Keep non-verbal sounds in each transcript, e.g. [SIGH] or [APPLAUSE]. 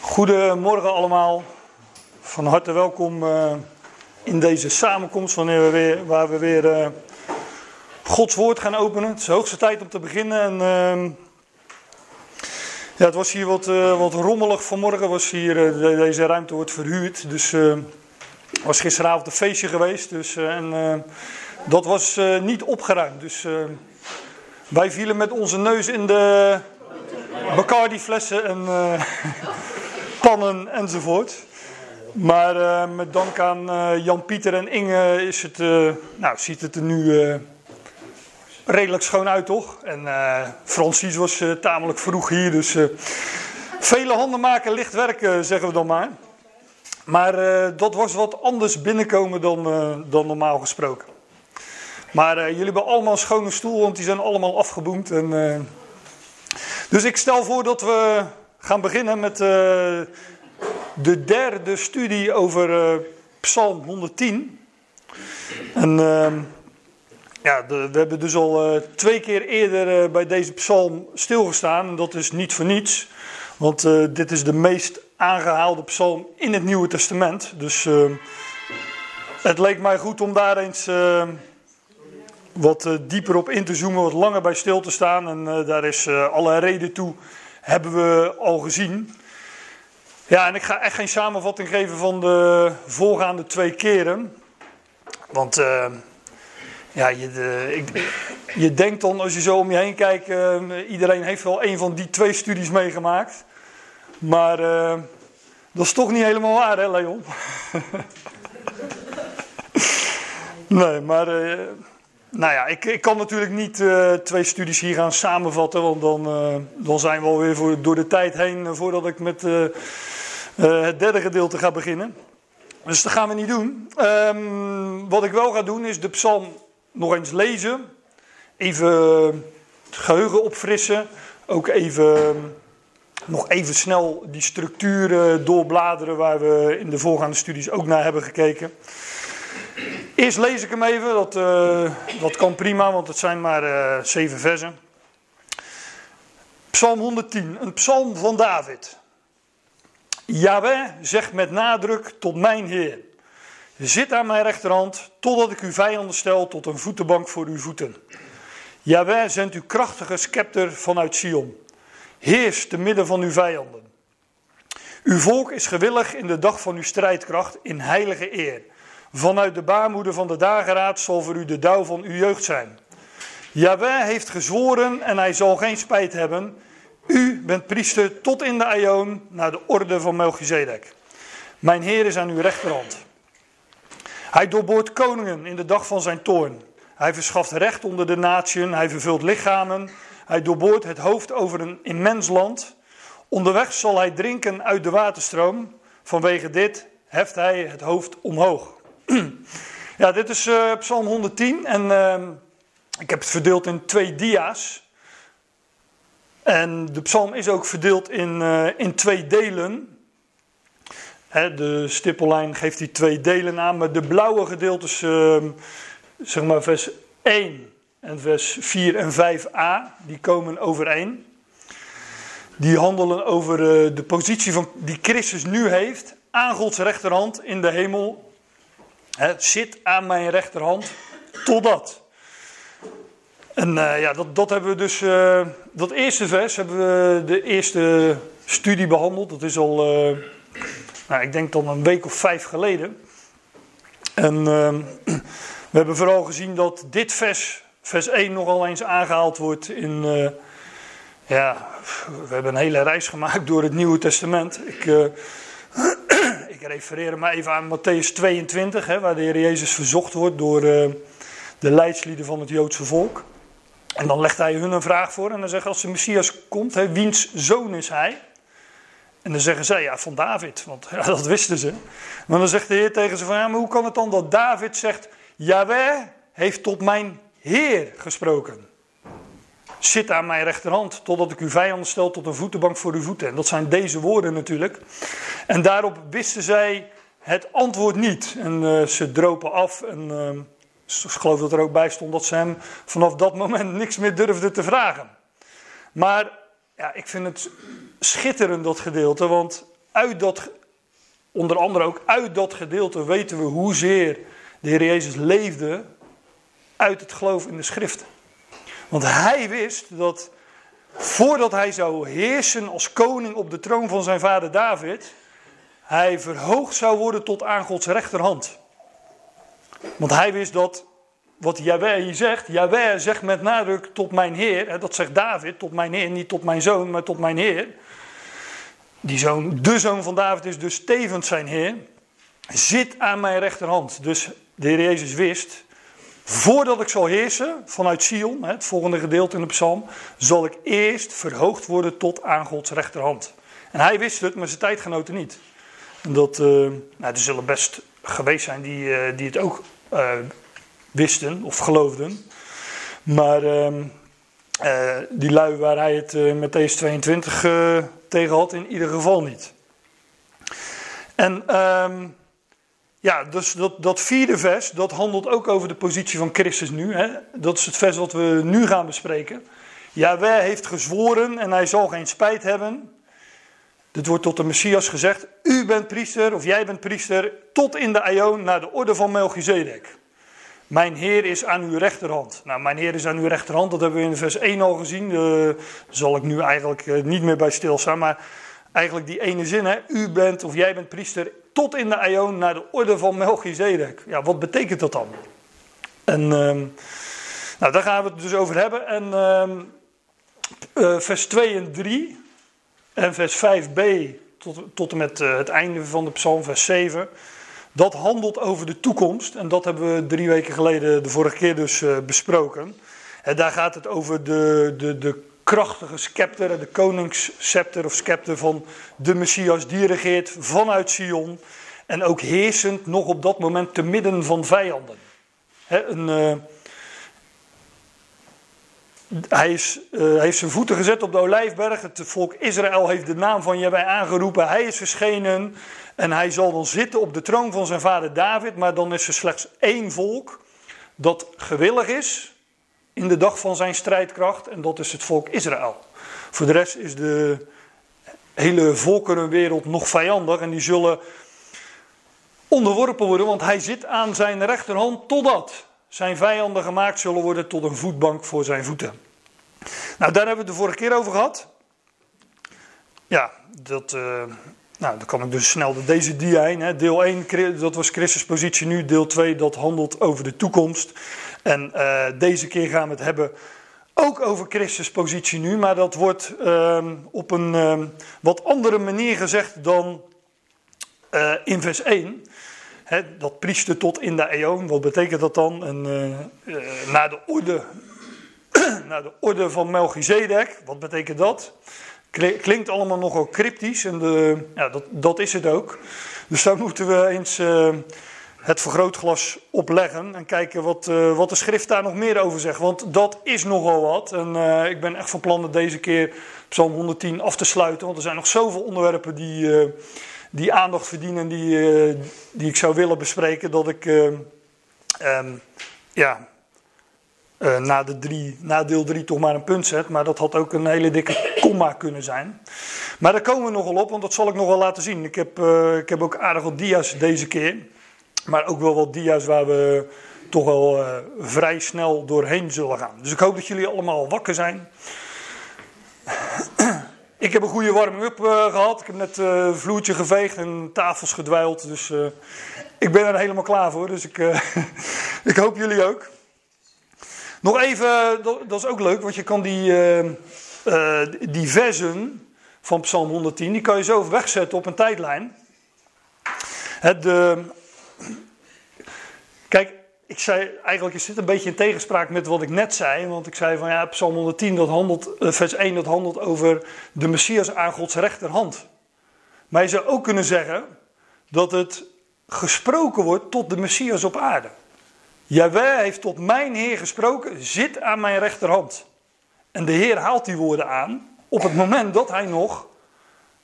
Goedemorgen allemaal. Van harte welkom uh, in deze samenkomst wanneer we weer, waar we weer uh, Gods woord gaan openen. Het is de hoogste tijd om te beginnen. En, uh, ja, het was hier wat, uh, wat rommelig vanmorgen. Was hier, de, deze ruimte wordt verhuurd. Dus was gisteravond een feestje geweest. Dus, en dat was niet opgeruimd. Dus wij vielen met onze neus in de Bacardi-flessen en uh, [LAUGHS] pannen enzovoort. Maar uh, met dank aan uh, Jan-Pieter en Inge is het, nou, ziet het er nu redelijk schoon uit, toch? En Francis was tamelijk vroeg hier, dus vele handen maken licht werken, zeggen we dan maar. Maar dat was wat anders binnenkomen dan, dan normaal gesproken. Maar jullie hebben allemaal een schone stoel, want die zijn allemaal afgeboomd. En. Dus ik stel voor dat we gaan beginnen met uh, de derde studie over Psalm 110. En ehm, ja, we hebben dus al twee keer eerder bij deze psalm stilgestaan. En dat is niet voor niets, want dit is de meest aangehaalde psalm in het Nieuwe Testament. Dus ehm, het leek mij goed om daar eens ehm, wat uh, dieper op in te zoomen, wat langer bij stil te staan. En uh, daar is uh, alle reden toe, hebben we al gezien. Ja, en ik ga echt geen samenvatting geven van de voorgaande twee keren. Want ja, je, de, ik, je denkt dan als je zo om je heen kijkt, iedereen heeft wel een van die twee studies meegemaakt. Maar dat is toch niet helemaal waar, hè, Leon? [LAUGHS] nee, maar nou ja, ik, ik kan natuurlijk niet uh, twee studies hier gaan samenvatten, want dan, uh, dan zijn we alweer door de tijd heen uh, voordat ik met het derde gedeelte ga beginnen. Dus dat gaan we niet doen. Um, wat ik wel ga doen is de psalm nog eens lezen, even het geheugen opfrissen, ook even, nog even snel die structuren doorbladeren waar we in de voorgaande studies ook naar hebben gekeken. Eerst lees ik hem even, dat, uh, dat kan prima, want het zijn maar uh, zeven versen. Psalm 110, een psalm van David. Yahweh zegt met nadruk tot mijn Heer. Zit aan mijn rechterhand, totdat ik uw vijanden stel tot een voetenbank voor uw voeten. Yahweh zendt uw krachtige scepter vanuit Sion. Heers te midden van uw vijanden. Uw volk is gewillig in de dag van uw strijdkracht in heilige eer. Vanuit de baarmoeder van de dageraad zal voor u de dauw van uw jeugd zijn. Jaweh heeft gezworen en hij zal geen spijt hebben. U bent priester tot in de aion naar de orde van Melchizedek. Mijn Heer is aan uw rechterhand. Hij doorboort koningen in de dag van zijn toorn. Hij verschaft recht onder de natieën, hij vervult lichamen. Hij doorboort het hoofd over een immens land. Onderweg zal hij drinken uit de waterstroom. Vanwege dit heft hij het hoofd omhoog. [CLEARS THROAT] Ja, dit is uh, Psalm 110 en uh, ik heb het verdeeld in twee dia's. En de psalm is ook verdeeld in, uh, in twee delen. Hè, de stippellijn geeft die twee delen aan, maar de blauwe gedeeltes, ehm, zeg maar vers 1 en vers 4 en 5a, die komen overeen. Die handelen over de positie van, die Christus nu heeft aan Gods rechterhand in de hemel zit aan mijn rechterhand totdat. En uh, ja, dat, dat hebben we dus, uh, dat eerste vers hebben we de eerste studie behandeld. Dat is al, uh, nou, ik denk dan een week of vijf geleden. En we hebben vooral gezien dat dit vers, vers 1, nogal eens aangehaald wordt in, ja, we hebben een hele reis gemaakt door het Nieuwe Testament. Ik ik refereer maar even aan Matthäus 22, hè, waar de Heer Jezus verzocht wordt door uh, de leidslieden van het Joodse volk. En dan legt hij hun een vraag voor en dan zegt als de Messias komt, hè, wiens zoon is hij? En dan zeggen zij, ja, van David, want ja, dat wisten ze. Maar dan zegt de Heer tegen ze van, maar hoe kan het dan dat David zegt, Jaweh heeft tot mijn Heer gesproken? Zit aan mijn rechterhand, totdat ik uw vijanden stel tot een voetenbank voor uw voeten. En dat zijn deze woorden natuurlijk. En daarop wisten zij het antwoord niet. En uh, ze dropen af. En ik geloof dat er ook bij stond dat ze hem vanaf dat moment niks meer durfden te vragen. Maar ja, ik vind het schitterend dat gedeelte, want uit dat, onder andere ook uit dat gedeelte weten we hoezeer de Heer Jezus leefde uit het geloof in de schriften. Want hij wist dat voordat hij zou heersen als koning op de troon van zijn vader David, hij verhoogd zou worden tot aan Gods rechterhand. Want hij wist dat wat Jaweh hier zegt, Jaweh zegt met nadruk tot mijn Heer, dat zegt David, tot mijn Heer, niet tot mijn zoon, maar tot mijn Heer. Die zoon, de zoon van David is dus tevens zijn Heer, zit aan mijn rechterhand. Dus de Heer Jezus wist, voordat ik zal heersen vanuit Sion, het volgende gedeelte in de psalm, zal ik eerst verhoogd worden tot aan Gods rechterhand. En hij wist het, maar zijn tijdgenoten niet. En dat, uh, nou, er zullen best geweest zijn die, uh, die het ook uh, wisten of geloofden. Maar uh, die lui waar hij het met deze 22 tegen had, in ieder geval niet. En ehm, ja, dus dat, dat vierde vers, dat handelt ook over de positie van Christus nu. Hè? Dat is het vers wat we nu gaan bespreken. Jawel heeft gezworen en hij zal geen spijt hebben. Dit wordt tot de Messias gezegd. U bent priester, of jij bent priester, tot in de Aion naar de orde van Melchizedek. Mijn Heer is aan uw rechterhand. Nou, mijn Heer is aan uw rechterhand, dat hebben we in vers 1 al gezien. Daar uh, zal ik nu eigenlijk uh, niet meer bij stilstaan. Maar eigenlijk die ene zin, hè. u bent of jij bent priester tot in de Aion naar de orde van Melchizedek. Ja, wat betekent dat dan? En uh, nou, daar gaan we het dus over hebben. En uh, vers 2 en 3 en vers 5b tot, tot en met uh, het einde van de psalm, vers 7. Dat handelt over de toekomst. En dat hebben we drie weken geleden, de vorige keer dus, uh, besproken. En daar gaat het over de, de, de krachtige scepter, de koningsscepter of scepter van de Messias. Die regeert vanuit Sion. En ook heersend nog op dat moment te midden van vijanden. Een, uh, hij, is, uh, heeft zijn voeten gezet op de olijfberg. Het volk Israël heeft de naam van Jawij aangeroepen. Hij is verschenen en hij zal dan zitten op de troon van zijn vader David. Maar dan is er slechts één volk dat gewillig is in de dag van zijn strijdkracht. En dat is het volk Israël. Voor de rest is de hele volkerenwereld nog vijandig. En die zullen onderworpen worden, want hij zit aan zijn rechterhand totdat zijn vijanden gemaakt zullen worden tot een voetbank voor zijn voeten. Nou, daar hebben we het de vorige keer over gehad. Ja, dat, uh, nou, dan kan ik dus snel de, deze dia heen. Hè. Deel 1, dat was Christus' positie nu. Deel 2, dat handelt over de toekomst. En uh, deze keer gaan we het hebben ook over Christus' positie nu. Maar dat wordt uh, op een uh, wat andere manier gezegd dan in vers 1 dat priester tot in de eon, wat betekent dat dan? En, uh, naar, de orde, [CLEARS THROAT] naar de orde van Melchizedek, wat betekent dat? Klinkt allemaal nogal cryptisch en de, ja, dat, dat is het ook. Dus daar moeten we eens het vergrootglas opleggen en kijken wat, wat de schrift daar nog meer over zegt. Want dat is nogal wat. En ik ben echt van plan deze keer Psalm 110 af te sluiten, want er zijn nog zoveel onderwerpen die die aandacht verdienen die, die ik zou willen bespreken, dat ik um, ja, na, de drie, na deel 3 toch maar een punt zet. Maar dat had ook een hele dikke komma kunnen zijn. Maar daar komen we nogal op, want dat zal ik nog wel laten zien. Ik heb, ik heb ook aardig wat dia's deze keer. Maar ook wel wat dia's waar we toch wel vrij snel doorheen zullen gaan. Dus ik hoop dat jullie allemaal wakker zijn. [CLEARS THROAT] Ik heb een goede warming-up uh, gehad. Ik heb net uh, vloertje geveegd en tafels gedwijld. Dus ik ben er helemaal klaar voor. Dus ik, [LAUGHS] ik hoop jullie ook. Nog even, dat, is ook leuk, want je kan die, die versen van Psalm 110, die kan je zo wegzetten op een tijdlijn. Het, kijk, ik zei, eigenlijk is dit een beetje in tegenspraak met wat ik net zei. Want ik zei van ja, Psalm 110, dat handelt, eh, vers 1, dat handelt over de Messias aan Gods rechterhand. Maar je zou ook kunnen zeggen dat het gesproken wordt tot de Messias op aarde. Jawel heeft tot mijn Heer gesproken, zit aan mijn rechterhand. En de Heer haalt die woorden aan op het moment dat hij nog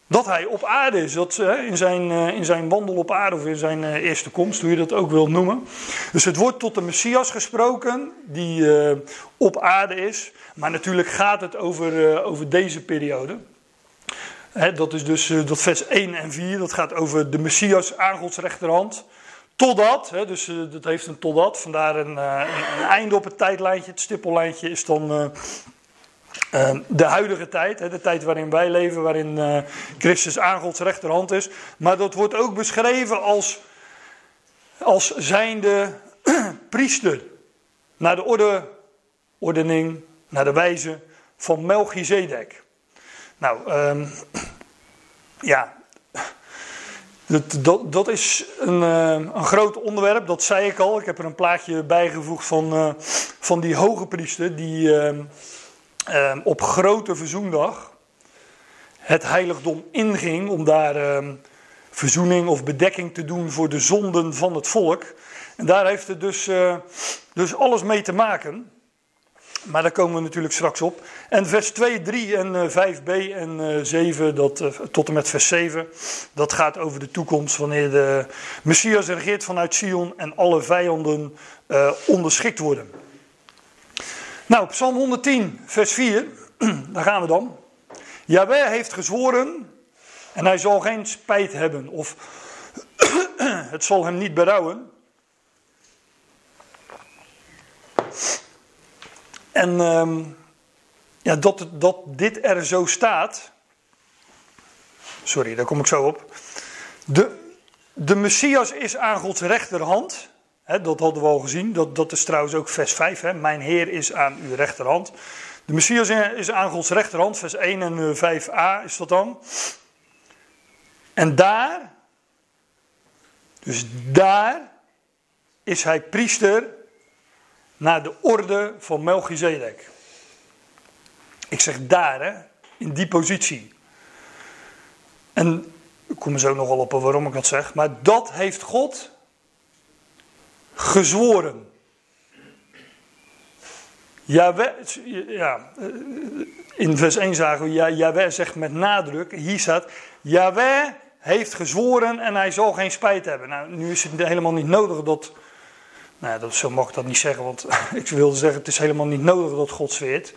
dat hij op aarde is. Dat, in, zijn, in zijn wandel op aarde of in zijn eerste komst, hoe je dat ook wil noemen. Dus het wordt tot de Messias gesproken die op aarde is. Maar natuurlijk gaat het over, over deze periode. dat is dus dat vers 1 en 4. Dat gaat over de Messias aan Gods rechterhand. Totdat, hè, dus dat heeft een totdat, vandaar een, een, einde op het tijdlijntje. Het stippellijntje is dan de huidige tijd, de tijd waarin wij leven, waarin Christus aan Gods rechterhand is. Maar dat wordt ook beschreven als, als zijnde [CLEARS THROAT] priester. Naar de orde, ordening, naar de wijze van Melchizedek. Nou, um, [CLEARS THROAT] ja, dat, dat, is een, uh, een groot onderwerp, dat zei ik al. Ik heb er een plaatje bijgevoegd van, uh, van die hoge priester die uh, op grote verzoendag het heiligdom inging om daar ehm, verzoening of bedekking te doen voor de zonden van het volk. En daar heeft het dus, eh, dus alles mee te maken. Maar daar komen we natuurlijk straks op. En vers 2, 3 en 5b eh, en 7, eh, dat, eh, tot en met vers 7, dat gaat over de toekomst wanneer de Messias regeert vanuit Sion en alle vijanden uh, onderschikt worden. Nou, Psalm 110, vers 4, [CLEARS THROAT] daar gaan we dan. Jaweh heeft gezworen en hij zal geen spijt hebben of [CLEARS THROAT] het zal hem niet berouwen. En ehm, ja, dat, dat dit er zo staat. Sorry, daar kom ik zo op. De, de Messias is aan Gods rechterhand. Dat hadden we al gezien. Dat, dat is trouwens ook vers 5. Mijn Heer is aan uw rechterhand. De Messias is aan Gods rechterhand. Vers 1 en 5a eh, is dat dan. En daar, dus daar, is hij priester naar de orde van Melchizedek. Ik zeg daar, hè, in die positie. En ik kom er zo nogal op waarom ik dat zeg, maar dat heeft God gezworen. Jawel, ja, in vers 1 zagen we, ja, Jawel zegt met nadruk, hier staat, Jawel heeft gezworen en hij zal geen spijt hebben. Nou, nu is het helemaal niet nodig dat nou, dat, zo mag ik dat niet zeggen, want [LAUGHS] ik wilde zeggen: het is helemaal niet nodig dat God zweert.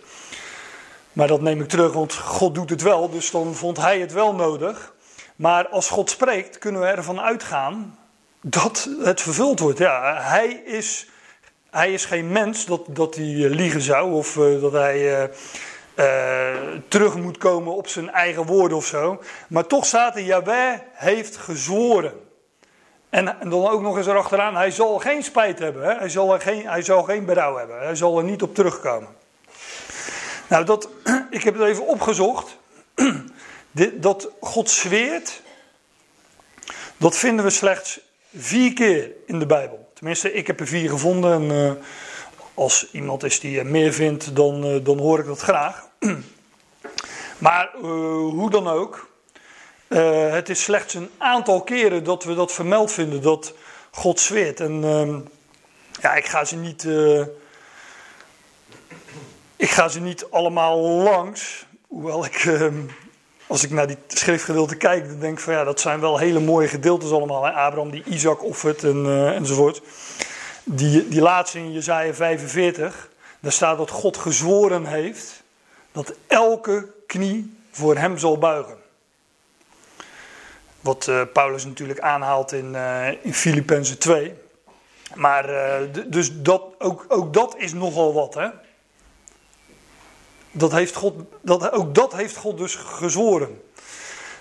Maar dat neem ik terug, want God doet het wel, dus dan vond hij het wel nodig. Maar als God spreekt, kunnen we ervan uitgaan dat het vervuld wordt. Ja, hij is, hij is geen mens dat, dat hij eh, liegen zou of uh, dat hij uh, terug moet komen op zijn eigen woorden of zo. Maar toch staat er, heeft gezworen. En, dan ook nog eens erachteraan, hij zal geen spijt hebben. Hè? Hij, zal geen, hij zal geen berouw hebben. Hij zal er niet op terugkomen. Nou, dat, [CLEARS THROAT] ik heb het even opgezocht. [CLEARS THROAT] dat God zweert, dat vinden we slechts vier keer in de Bijbel. Tenminste, ik heb er vier gevonden. En uh, als iemand is die meer vindt, dan, uh, dan hoor ik dat graag. [CLEARS THROAT] Maar uh, hoe dan ook, het is slechts een aantal keren dat we dat vermeld vinden, dat God zweert. En uh, ja, ik ga ze niet. Ik ga ze niet allemaal langs. Hoewel ik, ehm, als ik naar die schriftgedeelte kijk, dan denk ik van ja, dat zijn wel hele mooie gedeeltes allemaal. Hè? Abraham die Isaac offert en, uh, enzovoort. Die, die laatste in Jezaja 45, daar staat dat God gezworen heeft dat elke knie voor hem zal buigen. Wat uh, Paulus natuurlijk aanhaalt in, uh, in Filippenzen 2. Maar dus dat, ook, ook dat is nogal wat, hè? Dat heeft God, dat, ook dat heeft God dus gezworen.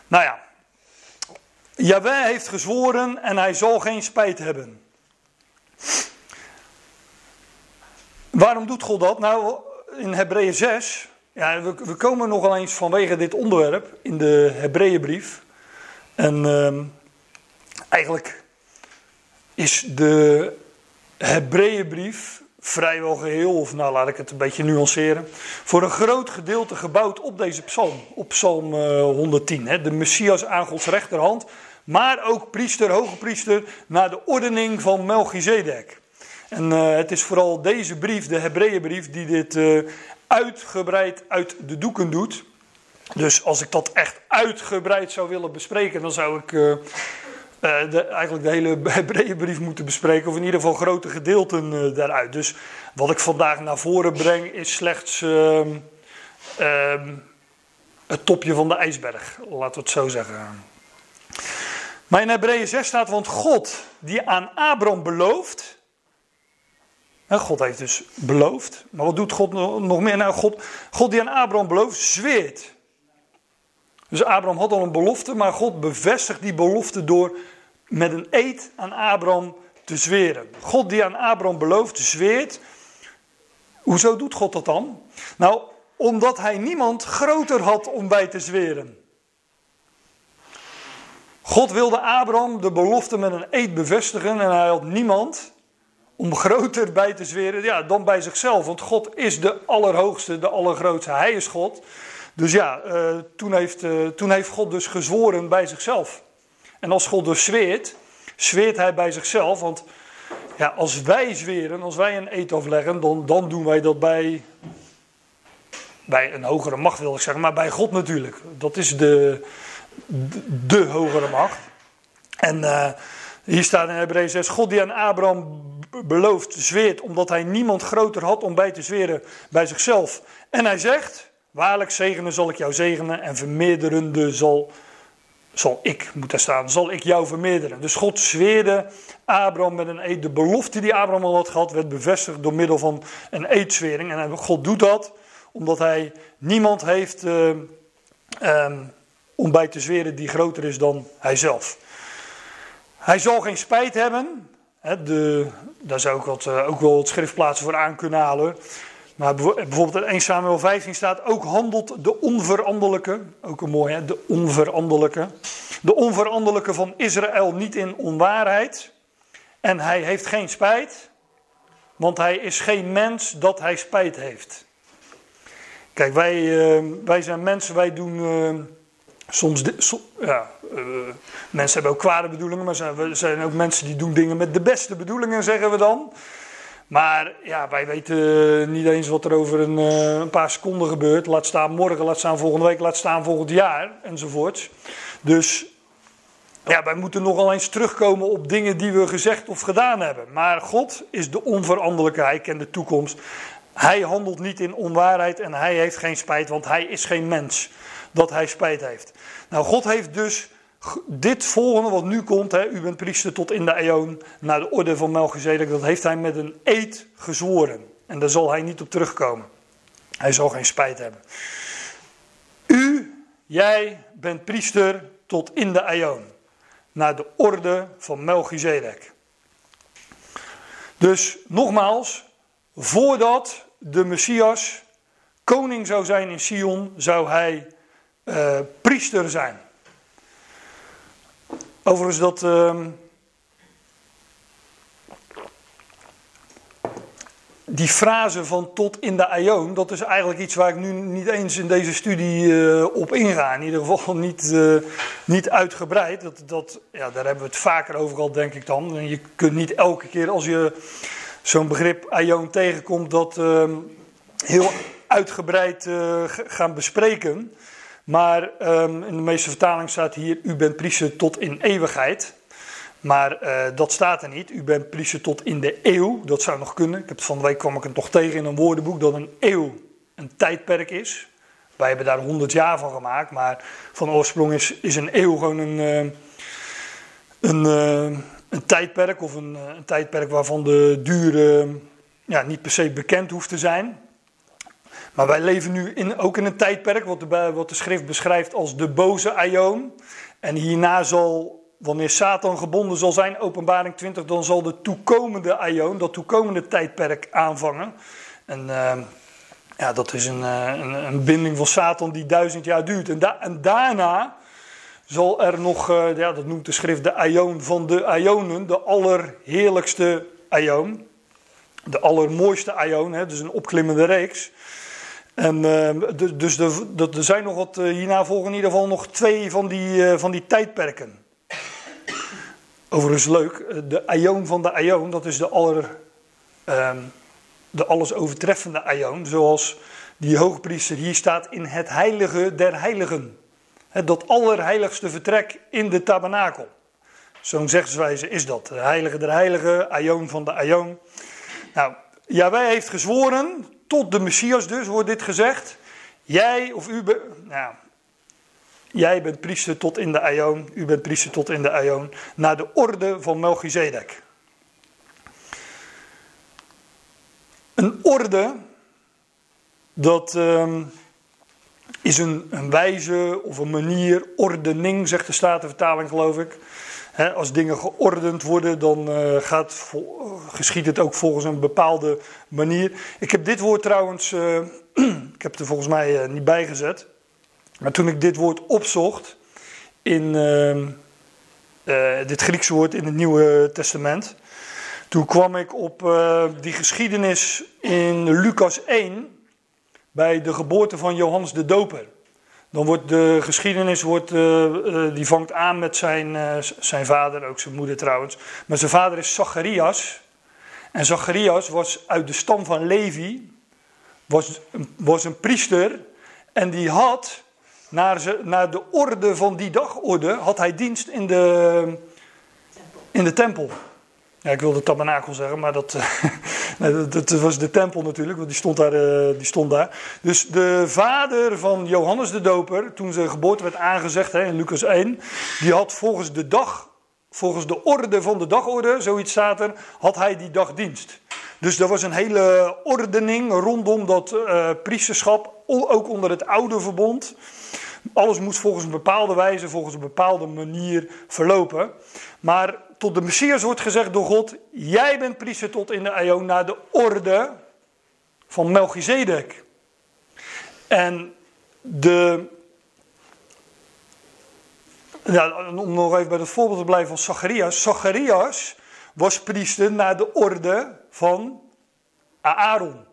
Nou ja, Jaweh heeft gezworen en hij zal geen spijt hebben. Waarom doet God dat? Nou, in Hebreeën 6, ja, we, we komen nogal eens vanwege dit onderwerp in de Hebreeënbrief. En uh, eigenlijk is de Hebreeënbrief vrijwel geheel, of nou laat ik het een beetje nuanceren, voor een groot gedeelte gebouwd op deze psalm, op psalm uh, 110. Hè, de Messias aan Gods rechterhand, maar ook priester, hoge priester, naar de ordening van Melchizedek. En uh, het is vooral deze brief, de Hebreeënbrief, die dit uh, uitgebreid uit de doeken doet. Dus als ik dat echt uitgebreid zou willen bespreken, dan zou ik de, eigenlijk de hele [LAUGHS] Hebreeënbrief moeten bespreken. Of in ieder geval grote gedeelten uh, daaruit. Dus wat ik vandaag naar voren breng is slechts ehm, ehm, het topje van de ijsberg. Laten we het zo zeggen. Maar in Hebreeën 6 staat, want God die aan Abraham belooft... God heeft dus beloofd. Maar wat doet God nog meer? Nou, God, God die aan Abraham belooft, zweert. Dus Abraham had al een belofte, maar God bevestigt die belofte door met een eed aan Abraham te zweren. God die aan Abraham belooft, zweert. Hoezo doet God dat dan? Nou, omdat hij niemand groter had om bij te zweren. God wilde Abraham de belofte met een eed bevestigen en hij had niemand om groter bij te zweren ja, dan bij zichzelf. Want God is de allerhoogste, de allergrootste. Hij is God. Dus ja, uh, toen, heeft, uh, toen heeft God dus gezworen bij zichzelf. En als God dus zweert, zweert hij bij zichzelf. Want ja, als wij zweren, als wij een eed afleggen, dan, dan doen wij dat bij, bij een hogere macht, wil ik zeggen. Maar bij God natuurlijk. Dat is de, de, hogere macht. En uh, hier staat in Hebreeën 6, God die aan Abraham belooft, zweert, omdat hij niemand groter had om bij te zweren bij zichzelf. En hij zegt, waarlijk zegenen zal ik jou zegenen en vermeerderende zal, zal ik, moet staan, zal ik jou vermeerderen. Dus God zweerde Abraham met een eed. De belofte die Abraham al had gehad, werd bevestigd door middel van een eedzwering. En God doet dat omdat hij niemand heeft uh, um, om bij te zweren die groter is dan hijzelf. Hij zal geen spijt hebben. de, daar zou ik wat, uh, ook wel wat schriftplaatsen voor aan kunnen halen. Maar bijvoorbeeld in 1 Samuel 15 staat ook handelt de onveranderlijke. Ook een mooi, de onveranderlijke. De onveranderlijke van Israël niet in onwaarheid. En hij heeft geen spijt. Want hij is geen mens dat hij spijt heeft. Kijk, wij, uh, wij zijn mensen, wij doen. Uh, Soms, ja, uh, mensen hebben ook kwade bedoelingen, maar er zijn ook mensen die doen dingen met de beste bedoelingen, zeggen we dan. Maar ja, wij weten niet eens wat er over een, uh, een, paar seconden gebeurt. Laat staan morgen, laat staan volgende week, laat staan volgend jaar enzovoorts. Dus ja, wij moeten nogal eens terugkomen op dingen die we gezegd of gedaan hebben. Maar God is de onveranderlijke, hij kent de toekomst. Hij handelt niet in onwaarheid en hij heeft geen spijt, want hij is geen mens dat hij spijt heeft. Nou, God heeft dus dit volgende wat nu komt, hè, u bent priester tot in de eeuw, naar de orde van Melchizedek, dat heeft hij met een eed gezworen. En daar zal hij niet op terugkomen. Hij zal geen spijt hebben. U, jij bent priester tot in de eeuw, naar de orde van Melchizedek. Dus nogmaals, voordat de Messias koning zou zijn in Sion, zou hij uh, priester zijn. Overigens dat. Uh, die frase van tot in de aion, dat is eigenlijk iets waar ik nu niet eens in deze studie uh, op inga. In ieder geval niet, uh, niet uitgebreid. Dat, dat, ja, daar hebben we het vaker over gehad, denk ik dan. En je kunt niet elke keer als je zo'n begrip aion tegenkomt, dat uh, heel uitgebreid uh, gaan bespreken. Maar um, in de meeste vertalingen staat hier: U bent priester tot in eeuwigheid. Maar uh, dat staat er niet. U bent priester tot in de eeuw. Dat zou nog kunnen. Ik heb van de week kwam ik het toch tegen in een woordenboek dat een eeuw een tijdperk is. Wij hebben daar 100 jaar van gemaakt, maar van oorsprong is, is een eeuw gewoon een, uh, een, uh, een tijdperk of een, een, tijdperk waarvan de duur ja, niet per se bekend hoeft te zijn. Maar wij leven nu in, ook in een tijdperk wat de, wat de schrift beschrijft als de boze aion. En hierna zal, wanneer Satan gebonden zal zijn, openbaring 20, dan zal de toekomende aion, dat toekomende tijdperk aanvangen. En uh, ja, dat is een, uh, een, een, binding van Satan die duizend jaar duurt. En, da en daarna zal er nog, uh, ja, dat noemt de schrift de aion van de aionen, de allerheerlijkste aion. De allermooiste hè, dus een opklimmende reeks. En, uh, dus er zijn nog wat, uh, hierna volgen in ieder geval nog twee van die, uh, van die tijdperken. Overigens leuk, de aion van de aion, dat is de, aller, ehm, de alles overtreffende. Zoals die hoogpriester hier staat in het heilige der heiligen. dat allerheiligste vertrek in de tabernakel. Zo'n zegswijze is dat. De heilige der heiligen, Aion van de Aion. Nou, Jawij heeft gezworen, tot de Messias dus wordt dit gezegd. Jij of u, nou, jij bent priester tot in de Aion, u bent priester tot in de Aion, naar de orde van Melchizedek. Een orde, dat ehm, is een, een wijze of een manier, ordening, zegt de Statenvertaling geloof ik. Als dingen geordend worden, dan uh, gaat, geschiet het ook volgens een bepaalde manier. Ik heb dit woord trouwens, uh, [CLEARS THROAT] ik heb het er volgens mij niet bijgezet. Maar toen ik dit woord opzocht in dit Griekse woord in het Nieuwe Testament, toen kwam ik op die geschiedenis in Lucas 1 bij de geboorte van Johannes de Doper. Dan wordt de geschiedenis, wordt, uh, uh, die vangt aan met zijn, zijn vader, ook zijn moeder trouwens. Maar zijn vader is Zacharias. En Zacharias was uit de stam van Levi, was, was een priester. En die had, naar, ze, naar de orde van die dagorde, had hij dienst in de, in de tempel. Ja, ik wilde tabernakel zeggen, maar dat, [LAUGHS] dat, dat, was de tempel natuurlijk, want die stond, daar, eh, die stond daar. Dus de vader van Johannes de Doper, toen zijn geboorte werd aangezegd hè, in Lucas 1, die had volgens de dag, volgens de orde van de dagorde, zoiets staat er, had hij die dag dienst. Dus er was een hele ordening rondom dat uh, priesterschap, ook onder het oude verbond. Alles moest volgens een bepaalde wijze, volgens een bepaalde manier verlopen. Maar tot de Messias wordt gezegd door God: Jij bent priester tot in de Aion naar de orde van Melchizedek. En de. Ja, om nog even bij het voorbeeld te blijven van Zacharias. Zacharias was priester naar de orde van Aaron.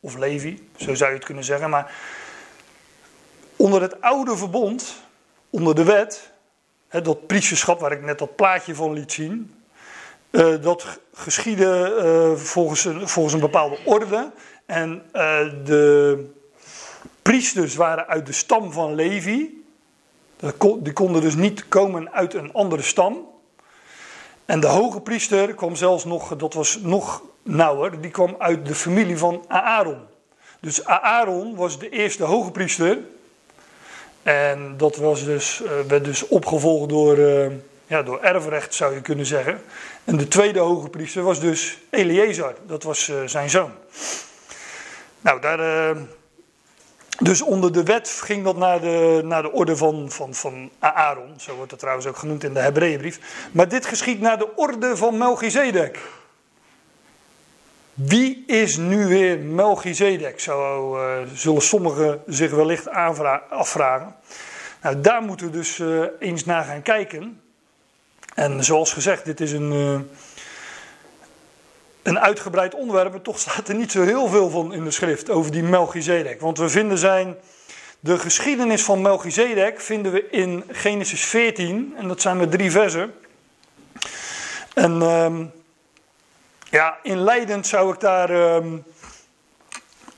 Of Levi, zo zou je het kunnen zeggen. Maar onder het oude verbond, onder de wet, dat priesterschap waar ik net dat plaatje van liet zien, uh, dat geschiedde uh, volgens, een, volgens een bepaalde orde. En uh, de priesters waren uit de stam van Levi. Die konden dus niet komen uit een andere stam. En de hoge priester kwam zelfs nog, dat was nog nauwer, die kwam uit de familie van Aaron. Dus Aaron was de eerste hoge priester. En dat was dus, uh, werd dus opgevolgd door, uh, ja, door erfrecht, zou je kunnen zeggen. En de tweede hoge priester was dus Eleazar, dat was uh, zijn zoon. Nou, daar, dus onder de wet ging dat naar de, naar de orde van, van, van Aaron. Zo wordt het trouwens ook genoemd in de Hebreeënbrief. Maar dit geschiet naar de orde van Melchizedek. Wie is nu weer Melchizedek? Zo uh, zullen sommigen zich wellicht afvragen. Nou, daar moeten we dus uh, eens naar gaan kijken. En zoals gezegd, dit is een, uh, een uitgebreid onderwerp. Maar toch [LAUGHS] staat er niet zo heel veel van in de schrift over die Melchizedek. Want we vinden zijn. De geschiedenis van Melchizedek vinden we in Genesis 14. En dat zijn maar drie versen. En. Ja, inleidend zou ik daar. Uh,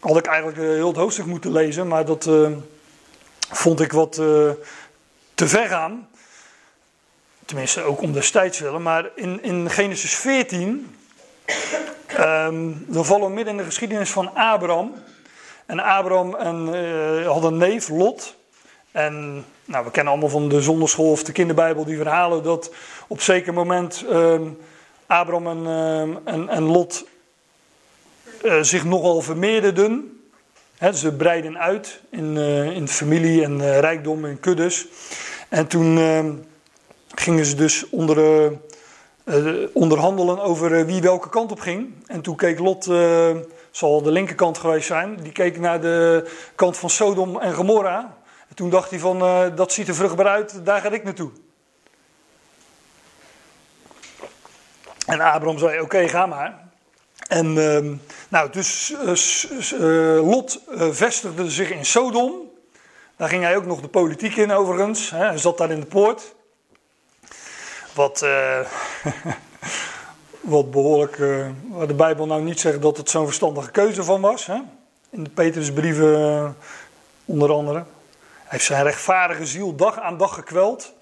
had ik eigenlijk heel het hoofdstuk moeten lezen, maar dat uh, vond ik wat uh, te ver gaan. Tenminste, ook om destijds willen. Maar in, in Genesis 14. Um, ehm, dan vallen we midden in de geschiedenis van Abraham. En Abraham en, uh, had een neef, Lot. En nou, we kennen allemaal van de zonderschool of de kinderbijbel die verhalen dat op zeker moment. Abram en, uh, en, en Lot uh, zich nogal vermeerderden. Ze breiden uit in, uh, in familie en rijkdom en kuddes. En toen ehm, gingen ze dus onder, onderhandelen over wie welke kant op ging. En toen keek Lot, zal de linkerkant geweest zijn, die keek naar de kant van Sodom en Gomorra. En toen dacht hij van, dat ziet er vruchtbaar uit, daar ga ik naartoe. En Abraham zei: Oké, ga maar. En uh, nou, dus uh, Lot uh, vestigde zich in Sodom. Daar ging hij ook nog de politiek in, overigens. Hij zat daar in de poort. Wat, [LAUGHS] wat behoorlijk. waar de Bijbel nou niet zegt dat het zo'n verstandige keuze van was. Hè. in de Petrusbrieven onder andere. Hij heeft zijn rechtvaardige ziel dag aan dag gekweld.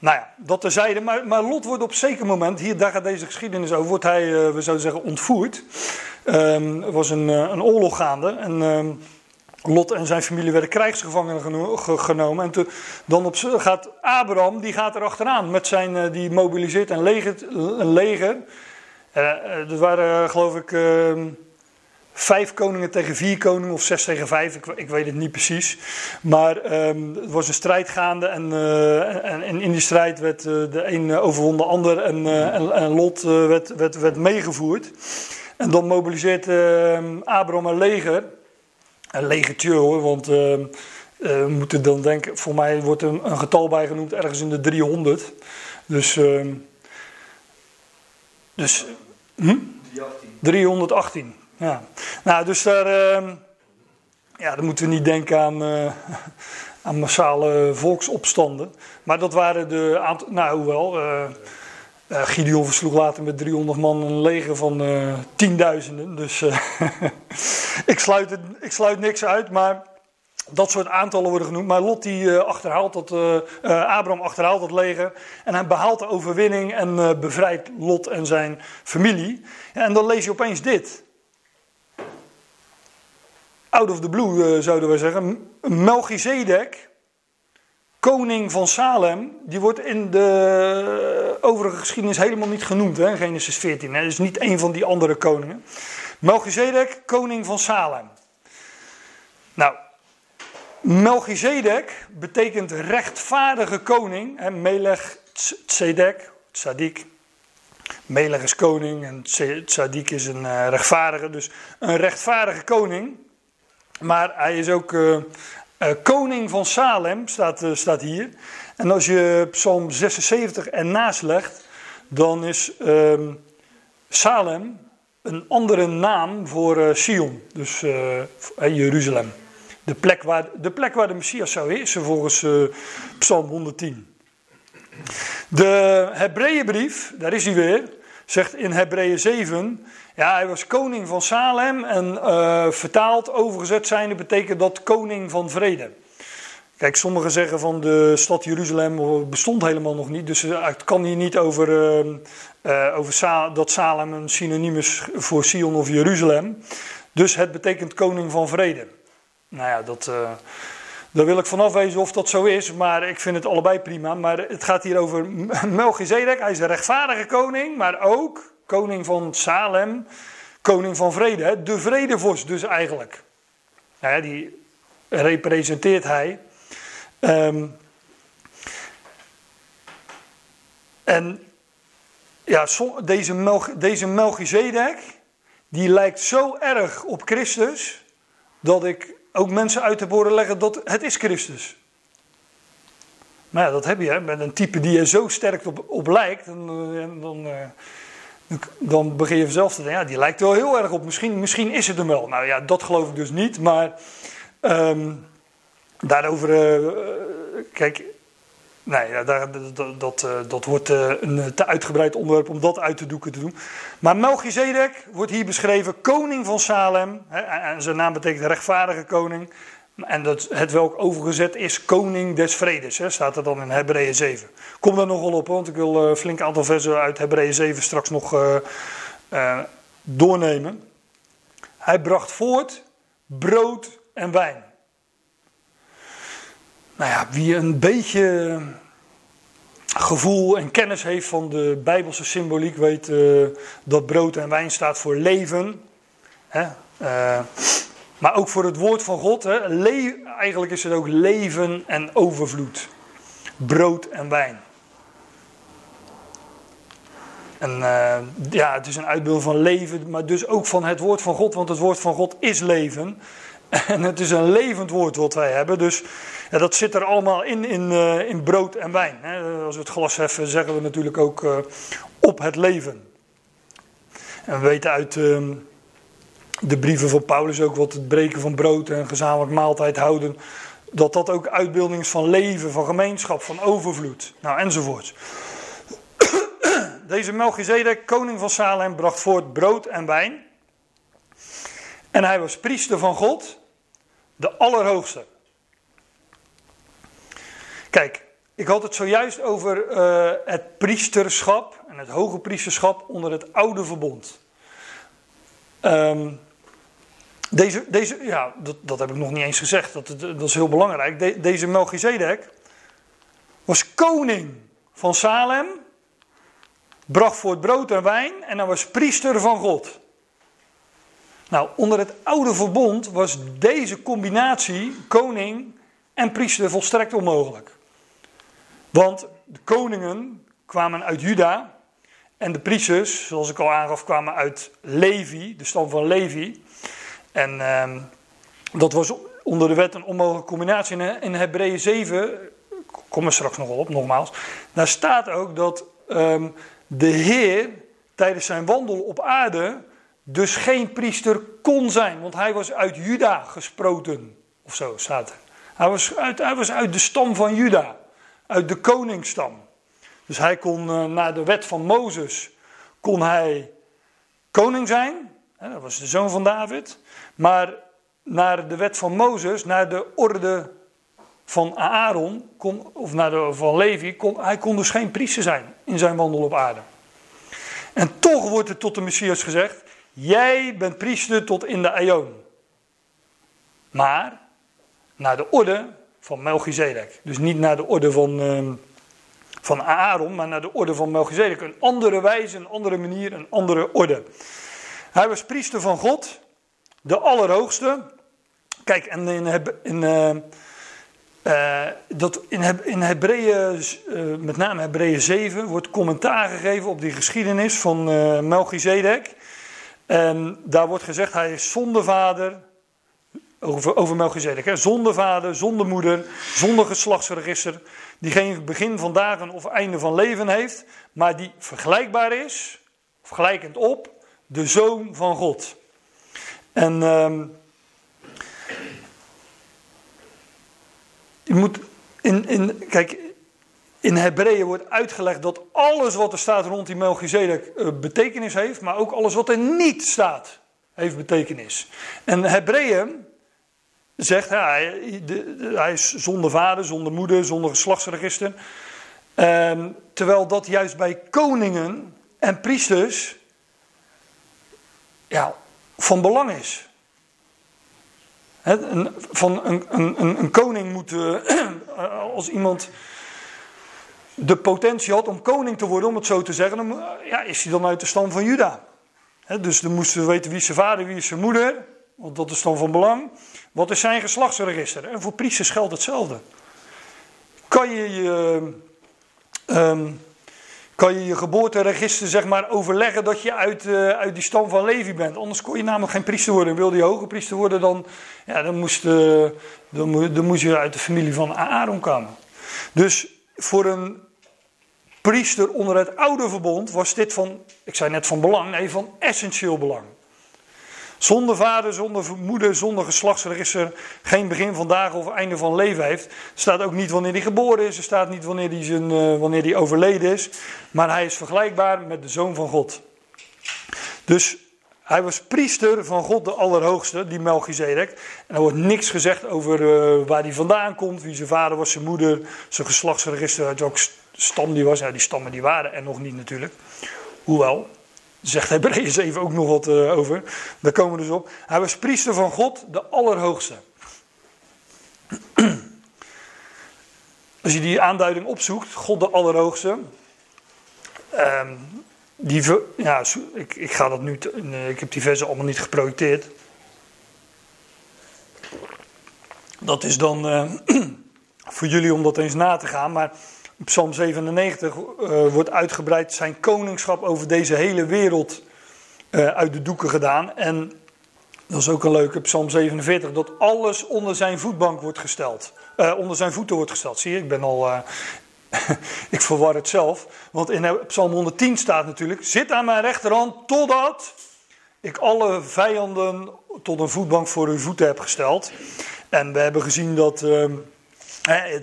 Nou ja, dat terzijde. Maar, maar Lot wordt op zeker moment, hier daar gaat deze geschiedenis over, wordt hij, uh, we zouden zeggen, ontvoerd. Um, er was een, een oorlog gaande en... Um, Lot en zijn familie werden krijgsgevangenen genomen. En dan op, gaat Abraham, die gaat er achteraan. Met zijn, uh, die mobiliseert een leger. Een leger. Er waren geloof ik uh, vijf koningen tegen vier koningen. Of zes tegen vijf, ik, ik weet het niet precies. Maar ehm, er was een strijd gaande. En, en, en in die strijd werd de een overwon de ander. En, en, en Lot werd, werd, werd meegevoerd. En dan mobiliseert ehm, Abraham een leger een legertje hoor, want uh, we moeten dan denken, voor mij wordt een, een, getal bijgenoemd ergens in de 300. Dus, dus hm? 318. Ja. Nou, dus daar, ehm, ja, dan moeten we niet denken aan, eh, [LAUGHS] aan massale volksopstanden. Maar dat waren de aantal, nou hoewel, uh, Gideon versloeg later met 300 man een leger van uh, tienduizenden. Dus uh, [LAUGHS] ik, sluit ik sluit niks uit, maar dat soort aantallen worden genoemd. Maar Lot die achterhaalt dat, Abraham achterhaalt dat leger en hij behaalt de overwinning en bevrijdt Lot en zijn familie. En dan lees je opeens dit. Out of the blue zouden wij zeggen. Melchizedek, koning van Salem, die wordt in de overige geschiedenis helemaal niet genoemd, hè, Genesis 14. Hè, dus niet een van die andere koningen. Melchizedek, koning van Salem. Nou, Melchizedek betekent rechtvaardige koning. Hè, Melech, Tzedek, Tzadik. Melech is koning en Tzadik is een uh, rechtvaardige. Dus een rechtvaardige koning. Maar hij is ook uh, uh, koning van Salem, staat, uh, staat hier. En als je Psalm 76 ernaast legt, dan is uh, Salem een andere naam voor Sion, dus Jeruzalem. De plek, waar, de plek waar de Messias zou heersen volgens Psalm 110. De Hebreeënbrief, daar is hij weer, zegt in Hebreeën 7 ja, hij was koning van Salem en uh, vertaald, overgezet zijnde, betekent dat koning van vrede. Kijk, sommigen zeggen van de stad Jeruzalem bestond helemaal nog niet. Dus het kan hier niet over, uh, over dat Salem een synoniem is voor Sion of Jeruzalem. Dus het betekent koning van vrede. Nou ja, dat, daar wil ik vanaf wezen of dat zo is. Maar ik vind het allebei prima. Maar het gaat hier over Melchizedek. Hij is een rechtvaardige koning, maar ook koning van Salem, koning van vrede. De vredevorst dus eigenlijk. Ja, die representeert hij. Um, en ja, deze, deze Melchizedek, die lijkt zo erg op Christus, dat ik ook mensen uit heb horen leggen dat het is Christus. Maar ja, dat heb je met een type die er zo sterk op, op lijkt. Dan, eh, dan, uh, dan begin je vanzelf te denken, ja, die lijkt wel heel erg op. Misschien, misschien is het hem wel. Nou ja, dat geloof ik dus niet. Maar um, daarover, uh, kijk, nee, daar, dat, dat, uh, dat wordt uh, een te uitgebreid onderwerp om dat uit te doeken te doen. Maar Melchizedek wordt hier beschreven koning van Salem. Hè, en zijn naam betekent rechtvaardige koning. En dat het welk overgezet is koning des vredes, hè, staat er dan in Hebreeën 7. Kom daar nogal op, want ik wil een uh, flink aantal versen uit Hebreeën 7 straks nog uh, uh, doornemen. Hij bracht voort brood en wijn. Nou ja, wie een beetje gevoel en kennis heeft van de Bijbelse symboliek, weet dat brood en wijn staat voor leven. Hè? Maar ook voor het woord van God. Hè, eigenlijk is het ook leven en overvloed. Brood en wijn. En uh, ja, het is een uitbeelding van leven, maar dus ook van het woord van God. Want het woord van God is leven. [LAUGHS] En het is een levend woord wat wij hebben. Dus dat zit er allemaal in, in, uh, in brood en wijn. Hè. Als we het glas heffen, zeggen we natuurlijk ook uh, op het leven. En we weten uit ehm, de brieven van Paulus ook wat het breken van brood en gezamenlijk maaltijd houden. Dat dat ook uitbeelding is van leven, van gemeenschap, van overvloed. Nou, enzovoort. [CLEARS THROAT] Deze Melchizedek, koning van Salem, bracht voort brood en wijn. En hij was priester van God, de Allerhoogste. Kijk, ik had het zojuist over uh, het priesterschap en het hoge priesterschap onder het oude verbond. Um, deze, deze, ja, dat, dat heb ik nog niet eens gezegd, dat, dat is heel belangrijk. deze Melchizedek was koning van Salem, bracht voor het brood en wijn en hij was priester van God. Nou, onder het oude verbond was deze combinatie koning en priester volstrekt onmogelijk. Want de koningen kwamen uit Juda en de priesters, zoals ik al aangaf, kwamen uit Levi, de stam van Levi. En ehm, dat was onder de wet een onmogelijke combinatie. In, in Hebreeën 7, kom er straks nog op, nogmaals. Daar staat ook dat ehm, de Heer tijdens zijn wandel op aarde dus geen priester kon zijn. Want hij was uit Juda gesproten. Of zo staat er. Hij was uit, hij was uit de stam van Juda. Uit de koningsstam. Dus hij kon uh, naar de wet van Mozes kon hij koning zijn. Dat was de zoon van David. Maar naar de wet van Mozes, naar de orde van Aaron, kon, of naar de van Levi, kon, hij kon dus geen priester zijn in zijn wandel op aarde. En toch wordt er tot de Messias gezegd: Jij bent priester tot in de Aion. Maar naar de orde van Melchizedek. Dus niet naar de orde van, uh, van Aaron, maar naar de orde van Melchizedek. Een andere wijze, een andere manier, een andere orde. Hij was priester van God, de Allerhoogste. Kijk, en in, in, uh, uh, dat in, in Hebreeën, uh, met name Hebreeën 7, wordt commentaar gegeven op die geschiedenis van Melchizedek. En daar wordt gezegd, hij is zondevader, over, over Melchizedek, hè, zondevader, zondemoeder, zonder geslachtsregister, die geen begin van dagen of einde van leven heeft, maar die vergelijkbaar is, of gelijkend op, de zoon van God. En um, je moet in, in, kijk, in Hebreeën wordt uitgelegd dat alles wat er staat rond die Melchizedek uh, betekenis heeft, maar ook alles wat er niet staat heeft betekenis. En Hebreeën zegt, hij, hij is zonder vader, zonder moeder, zonder geslachtsregister. Um, terwijl dat juist bij koningen en priesters ja, van belang is. een, van een, een, een, koning moet, uh, [CLEARS THROAT] als iemand de potentie had om koning te worden, om het zo te zeggen, dan ja, is hij dan uit de stam van Juda. dus dan moesten we weten wie is zijn vader, wie is zijn moeder, want dat is dan van belang. Wat is zijn geslachtsregister? En voor priesters geldt hetzelfde. Kan je je. Um, kan je je geboorteregister zeg maar overleggen dat je uit, uh, uit die stam van Levi bent. Anders kon je namelijk geen priester worden. Wilde je hoge priester worden, dan, ja, dan, moest, uh, dan, dan moest je uit de familie van Aaron komen. Dus voor een priester onder het oude verbond was dit van, ik zei net van belang, nee, van essentieel belang. Zonder vader, zonder moeder, zonder geslachtsregister, geen begin van dagen of einde van leven heeft. Er staat ook niet wanneer hij geboren is, er staat niet wanneer hij, zijn, uh, wanneer hij overleden is. Maar hij is vergelijkbaar met de zoon van God. Dus hij was priester van God de Allerhoogste, die Melchizedek. Er wordt niks gezegd over uh, waar hij vandaan komt, wie zijn vader was, zijn moeder, zijn geslachtsregister, uit welke stam die was. Ja, die stammen die waren er nog niet natuurlijk. Hoewel, zegt Hebreeën 7 ook nog wat uh, over. Daar komen we dus op. Hij was priester van God, de Allerhoogste. [CLEARS THROAT] Als je die aanduiding opzoekt, God de Allerhoogste. Um, die, ja, ik, ik ga dat nu. Ik heb die versen allemaal niet geprojecteerd. Dat is dan uh, [CLEARS THROAT] voor jullie om dat eens na te gaan. Maar Psalm 97 uh, eh, wordt uitgebreid zijn koningschap over deze hele wereld uh, uit de doeken gedaan. En dat is ook een leuke Psalm 47, dat alles onder zijn voetbank wordt gesteld. Uh, onder zijn voeten wordt gesteld. Zie je, ik ben al. [LAUGHS] ik verwar het zelf. Want in Psalm 110 staat natuurlijk: Zit aan mijn rechterhand totdat ik alle vijanden tot een voetbank voor uw voeten heb gesteld. En we hebben gezien dat. Ehm, eh,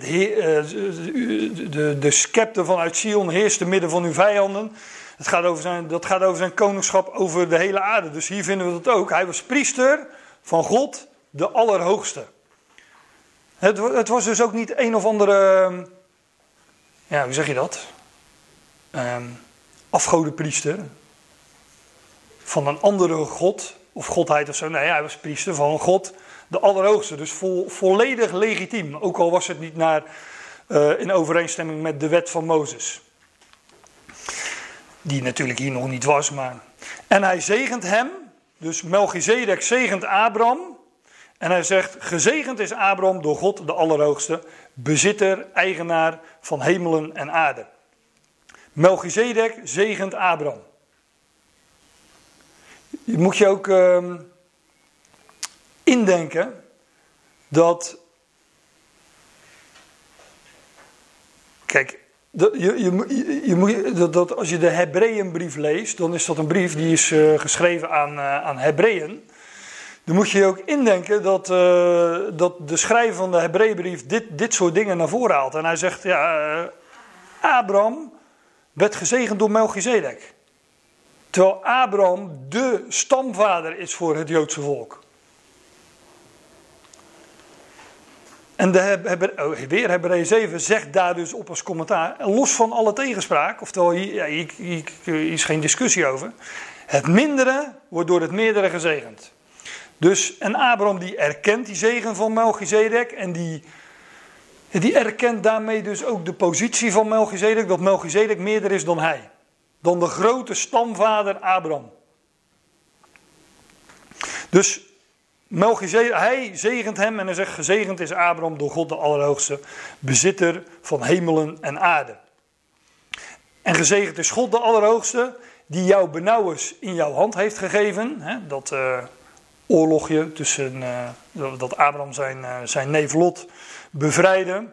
de, de scepter vanuit Sion heerst te midden van uw vijanden. Het gaat over zijn, dat gaat over zijn koningschap over de hele aarde. Dus hier vinden we dat ook. Hij was priester van God, de Allerhoogste. Het, het was dus ook niet een of andere, ja, hoe zeg je dat? Um, afgodenpriester van een andere God, of godheid of zo. Nee, hij was priester van God, de Allerhoogste. Dus volledig legitiem, ook al was het niet naar, uh, in overeenstemming met de wet van Mozes. Die natuurlijk hier nog niet was, maar. En hij zegent hem, dus Melchizedek zegent Abraham. En hij zegt: Gezegend is Abraham door God de Allerhoogste, bezitter, eigenaar van hemelen en aarde. Melchizedek zegent Abraham. Je moet je ook uh, indenken dat. Kijk, dat, je, je, je, moet, dat, als je de Hebreeënbrief leest, dan is dat een brief die is uh, geschreven aan, uh, aan Hebreeën. Dan moet je je ook indenken dat, uh, dat de schrijver van de Hebreeënbrief dit, dit soort dingen naar voren haalt. En hij zegt, ja, Abraham werd gezegend door Melchizedek. Terwijl Abraham de stamvader is voor het Joodse volk. En de oh, weer Hebreeën 7 zegt daar dus op als commentaar, los van alle tegenspraak, oftewel hier is geen discussie over, het mindere wordt door het meerdere gezegend. Dus, en Abraham die erkent die zegen van Melchizedek en die, die erkent daarmee dus ook de positie van Melchizedek, dat Melchizedek meerder is dan hij dan de grote stamvader Abraham. Dus Melchizedek, hij zegent hem en hij zegt: Gezegend is Abraham door God de Allerhoogste, bezitter van hemelen en aarde. En gezegend is God de Allerhoogste, die jouw benauwers in jouw hand heeft gegeven. Hè, dat uh, oorlogje tussen, uh, dat Abraham zijn, uh, zijn neef Lot bevrijdde.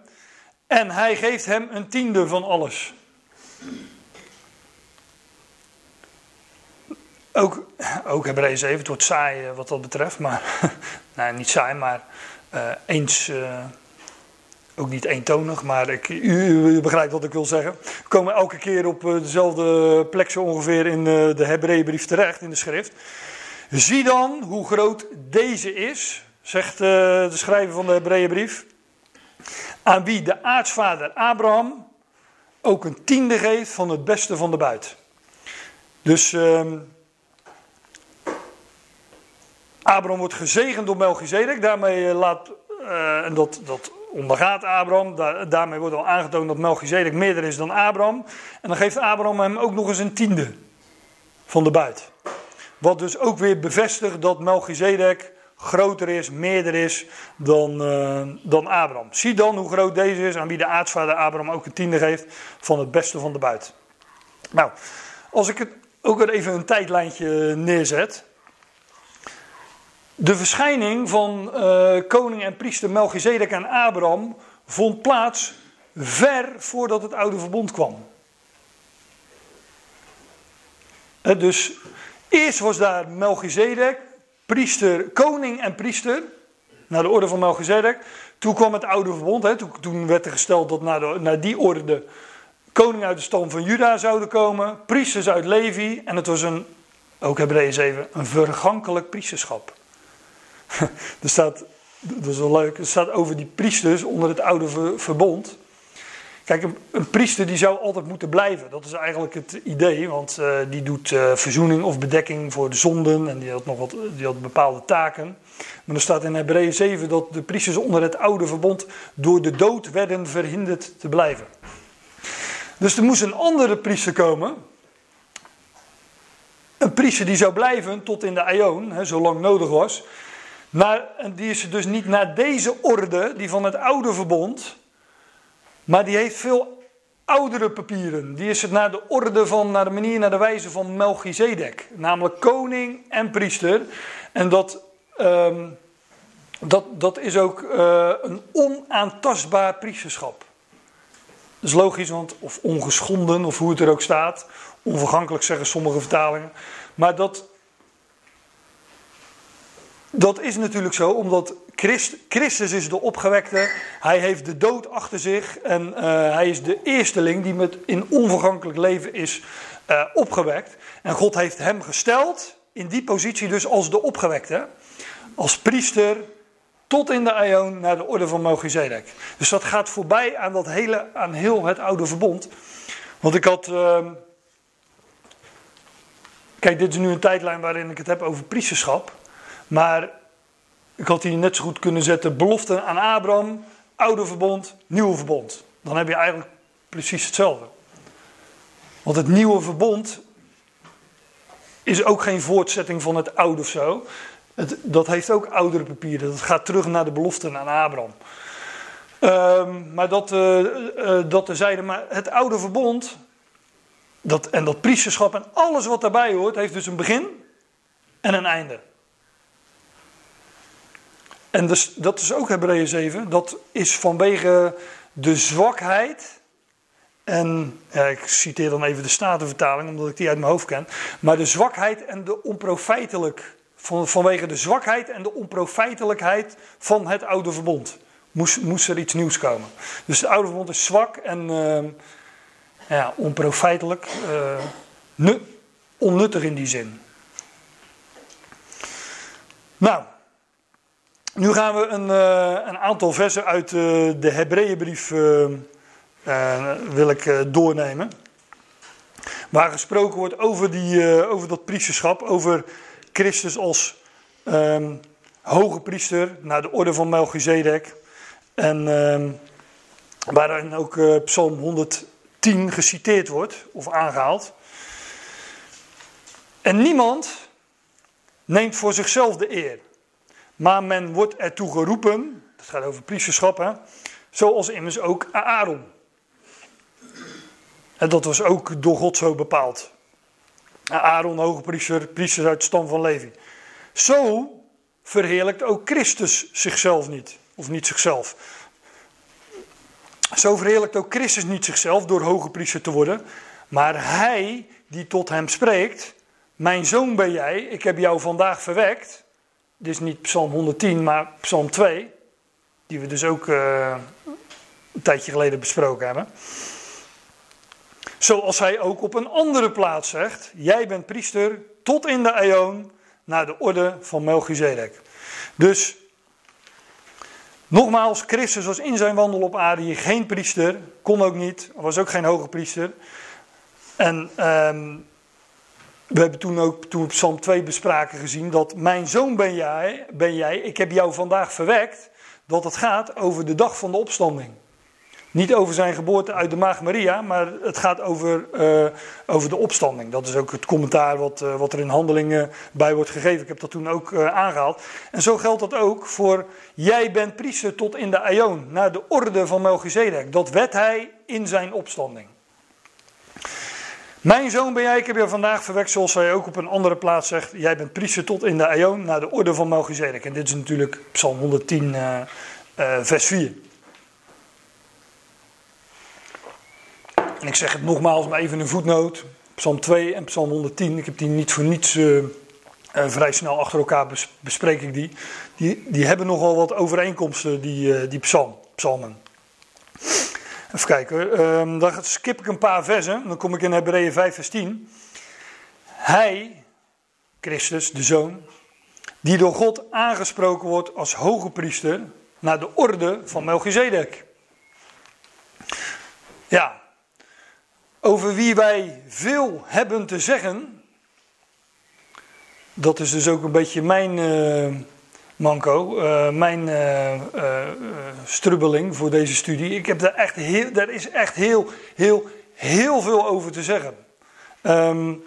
En hij geeft hem een tiende van alles. Ook, ook Hebreeën 7, het wordt saai eh, wat dat betreft, maar [LAUGHS] nou, niet saai, maar uh, eens, uh, ook niet eentonig, maar ik, u, begrijpt wat ik wil zeggen. We komen elke keer op dezelfde plek zo ongeveer in de Hebreeënbrief terecht, in de schrift. Zie dan hoe groot deze is, zegt de schrijver van de Hebreeënbrief, aan wie de aartsvader Abraham ook een tiende geeft van het beste van de buit. Dus... Uh, Abraham wordt gezegend door Melchizedek. Daarmee eh, laat, uh, en dat, dat ondergaat Abraham. daarmee wordt al aangetoond dat Melchizedek meerder is dan Abraham. En dan geeft Abraham hem ook nog eens een tiende van de buit. Wat dus ook weer bevestigt dat Melchizedek groter is, meerder is dan, uh, dan Abraham. Zie dan hoe groot deze is, aan wie de aartsvader Abraham ook een tiende geeft van het beste van de buit. Nou, als ik het ook weer even een tijdlijntje neerzet. De verschijning van uh, koning en priester Melchizedek en Abraham vond plaats ver voordat het oude verbond kwam. Dus eerst was daar Melchizedek, priester, koning en priester, naar de orde van Melchizedek. Toen kwam het oude verbond, hè, toen, werd er gesteld dat naar, naar die orde koning uit de stam van Juda zouden komen, priesters uit Levi. En het was een, ook Hebreeën 7, een vergankelijk priesterschap. [LAUGHS] er staat, dat is wel leuk, staat over die priesters onder het oude verbond. Kijk, een, priester die zou altijd moeten blijven. Dat is eigenlijk het idee, want uh, die doet uh, verzoening of bedekking voor de zonden en die had nog wat, die had bepaalde taken. Maar er staat in Hebreeën 7 dat de priesters onder het oude verbond door de dood werden verhinderd te blijven. Dus er moest een andere priester komen. Een priester die zou blijven tot in de Aion, zolang nodig was. Maar die is dus niet naar deze orde, die van het oude verbond, maar die heeft veel oudere papieren. Die is het naar de orde van, naar de manier, naar de wijze van Melchizedek. Namelijk koning en priester. En dat, um, dat, dat is ook uh, een onaantastbaar priesterschap. Dat is logisch, want, of ongeschonden, of hoe het er ook staat. Onvergankelijk zeggen sommige vertalingen. Maar dat, dat is natuurlijk zo, omdat Christ, Christus is de opgewekte. Hij heeft de dood achter zich. En uh, hij is de eersteling die met in onvergankelijk leven is uh, opgewekt. En God heeft hem gesteld in die positie dus als de opgewekte. als priester tot in de Aion naar de orde van Melchizedek. Dus dat gaat voorbij aan, dat hele, aan heel het oude verbond. Want ik had. Uh, kijk, dit is nu een tijdlijn waarin ik het heb over priesterschap. Maar ik had hier net zo goed kunnen zetten: belofte aan Abraham, oude verbond, nieuwe verbond. Dan heb je eigenlijk precies hetzelfde. Want het nieuwe verbond is ook geen voortzetting van het oude of zo. Het, dat heeft ook oudere papieren. Dat gaat terug naar de beloften aan Abraham. Um, maar dat, uh, dat. Maar het oude verbond. Dat, en dat priesterschap en alles wat daarbij hoort. Heeft dus een begin en een einde. En dus, dat is ook Hebreeën 7. Dat is vanwege de zwakheid. En ja, ik citeer dan even de Statenvertaling, omdat ik die uit mijn hoofd ken. Maar de zwakheid en de onprofijtelijk van, vanwege de zwakheid en de onprofijtelijkheid van het oude verbond. Moest, moest er iets nieuws komen. Dus het oude verbond is zwak en uh, ja, onprofijtelijk. Uh, onnuttig in die zin. Nou, nu gaan we een, uh, een aantal versen uit de Hebreeënbrief wil ik doornemen. Waar gesproken wordt over, die, over dat priesterschap, over Christus als um, hoge priester naar de orde van Melchizedek. En um, waarin ook Psalm 110 geciteerd wordt of aangehaald. En niemand neemt voor zichzelf de eer. Maar men wordt ertoe geroepen, dat gaat over priesterschap, hè, zoals immers ook Aaron. En dat was ook door God zo bepaald. Aaron, hoge priester, priester uit de stam van Levi. Zo verheerlijkt ook Christus zichzelf niet. Of niet zichzelf. Zo verheerlijkt ook Christus niet zichzelf door hoge priester te worden. Maar hij die tot hem spreekt. Mijn zoon ben jij, ik heb jou vandaag verwekt. Is niet Psalm 110, maar Psalm 2. Die we dus ook uh, een tijdje geleden besproken hebben. Zoals hij ook op een andere plaats zegt: Jij bent priester tot in de eon naar de orde van Melchizedek. Dus nogmaals, Christus was in zijn wandel op aarde geen priester, kon ook niet, was ook geen hoge priester. En um, we hebben toen ook toen Psalm 2 bespraken gezien dat mijn zoon ben jij, ben jij, ik heb jou vandaag verwekt, dat het gaat over de dag van de opstanding. Niet over zijn geboorte uit de Maag Maria, maar het gaat over, uh, over de opstanding. Dat is ook het commentaar wat, uh, wat er in handelingen bij wordt gegeven. Ik heb dat toen ook uh, aangehaald. En zo geldt dat ook voor jij bent priester tot in de Aion, naar de orde van Melchizedek. Dat werd hij in zijn opstanding. Mijn zoon ben jij, ik heb je vandaag verwekt, hij ook op een andere plaats zegt. Jij bent priester tot in de Aion, naar de orde van Melchizedek. En dit is natuurlijk Psalm 110, vers 4. En ik zeg het nogmaals, maar even een voetnoot. Psalm 2 en Psalm 110, ik heb die niet voor niets uh, vrij snel achter elkaar bespreek ik die. die. Die hebben nogal wat overeenkomsten, die, die psalm, psalmen. Even kijken, um, dan skip ik een paar versen. Dan kom ik in Hebreeën 5 vers 10. Hij, Christus, de Zoon, die door God aangesproken wordt als hoge priester naar de orde van Melchizedek. Ja, over wie wij veel hebben te zeggen. Dat is dus ook een beetje mijn uh, manco, uh, mijn uh, strubbeling voor deze studie. Ik heb daar echt heel, daar is echt heel, heel, heel veel over te zeggen. Um,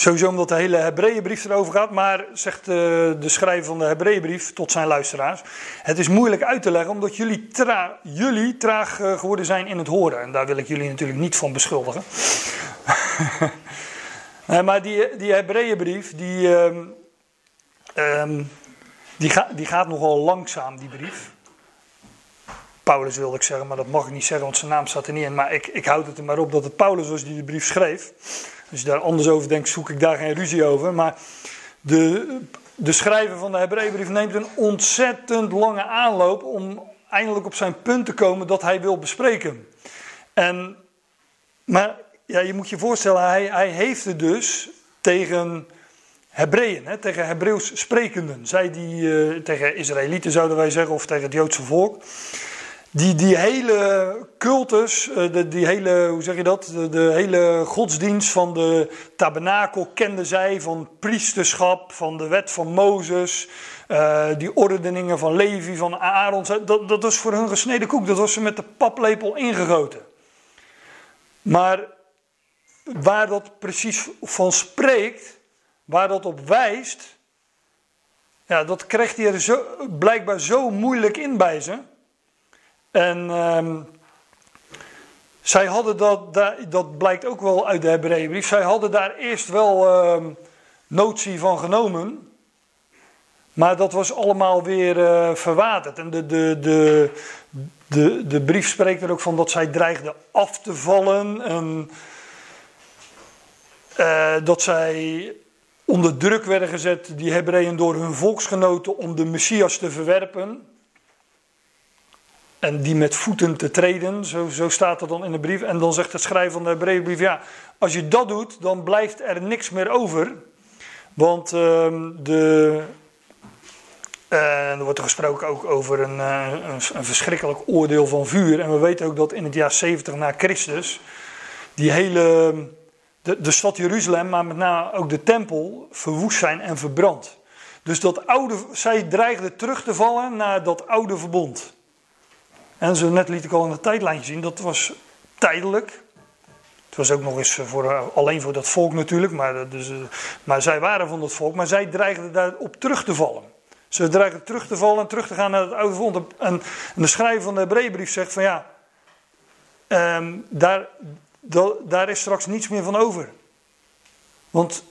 Sowieso omdat de hele Hebreeënbrief erover gaat, maar zegt de, schrijver van de Hebreeënbrief tot zijn luisteraars: Het is moeilijk uit te leggen omdat jullie, tra jullie traag eh, geworden zijn in het horen. En daar wil ik jullie natuurlijk niet van beschuldigen. [LAUGHS] maar die, die Hebreeënbrief, die, um, um, die, die gaat nogal langzaam, die brief. Paulus wilde ik zeggen, maar dat mag ik niet zeggen, want zijn naam staat er niet in. Maar ik, ik houd het er maar op dat het Paulus was die de brief schreef. Als je daar anders over denkt, zoek ik daar geen ruzie over. Maar de, de schrijver van de Hebreeënbrief neemt een ontzettend lange aanloop om eindelijk op zijn punt te komen dat hij wil bespreken. En, maar ja, je moet je voorstellen, hij, hij heeft het dus tegen Hebreeën, hè, tegen Hebreeuws sprekenden. Zij die, eh, tegen Israëlieten zouden wij zeggen, of tegen het Joodse volk. Die, die hele cultus, uh, de, die hele, hoe zeg je dat? De, hele godsdienst van de tabernakel kenden zij, van priesterschap, van de wet van Mozes, uh, die ordeningen van Levi, van Aaron. Dat, dat was voor hun gesneden koek, dat was ze met de paplepel ingegoten. Maar waar dat precies van spreekt, waar dat op wijst, ja, dat kreeg hij er zo, blijkbaar zo moeilijk in bij ze. En um, zij hadden dat, dat blijkt ook wel uit de Hebreeënbrief, zij hadden daar eerst wel um, notie van genomen. Maar dat was allemaal weer uh, verwaterd. En de, de, de, de, de brief spreekt er ook van dat zij dreigden af te vallen. En uh, dat zij onder druk werden gezet, die Hebreeën, door hun volksgenoten om de Messias te verwerpen. En die met voeten te treden, zo, staat er dan in de brief. En dan zegt het schrijver van de Hebreeënbrief, ja, als je dat doet, dan blijft er niks meer over. Want uh, de, uh, er wordt er gesproken ook over uh, een, een, verschrikkelijk oordeel van vuur. En we weten ook dat in het jaar 70 na Christus die hele de, de stad Jeruzalem, maar met name ook de tempel, verwoest zijn en verbrand. Dus dat oude, zij dreigden terug te vallen naar dat oude verbond. En zo net liet ik al in het tijdlijntje zien, dat was tijdelijk. Het was ook nog eens voor, alleen voor dat volk natuurlijk, maar, dus, maar zij waren van dat volk. Maar zij dreigden daarop terug te vallen. Ze dreigden terug te vallen en terug te gaan naar het oude verbond. En, de schrijver van de Hebreeënbrief zegt van ja, um, daar, daar is straks niets meer van over. Want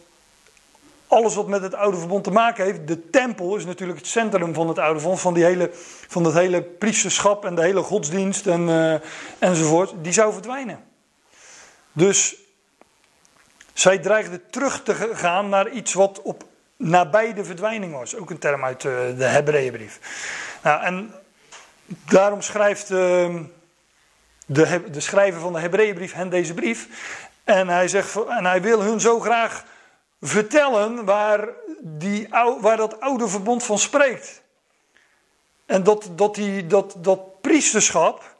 alles wat met het oude verbond te maken heeft, de tempel is natuurlijk het centrum van het oude verbond, van, die hele, van dat hele priesterschap en de hele godsdienst en, uh, enzovoort, die zou verdwijnen. Dus zij dreigden terug te gaan naar iets wat op nabij de verdwijning was. Ook een term uit uh, de Hebreeënbrief. Nou, en daarom schrijft. Uh, de, de schrijver van de Hebreeënbrief hen deze brief. En hij, zegt, en hij wil hun zo graag vertellen waar, die, waar dat oude verbond van spreekt. En dat, dat, die, dat, dat priesterschap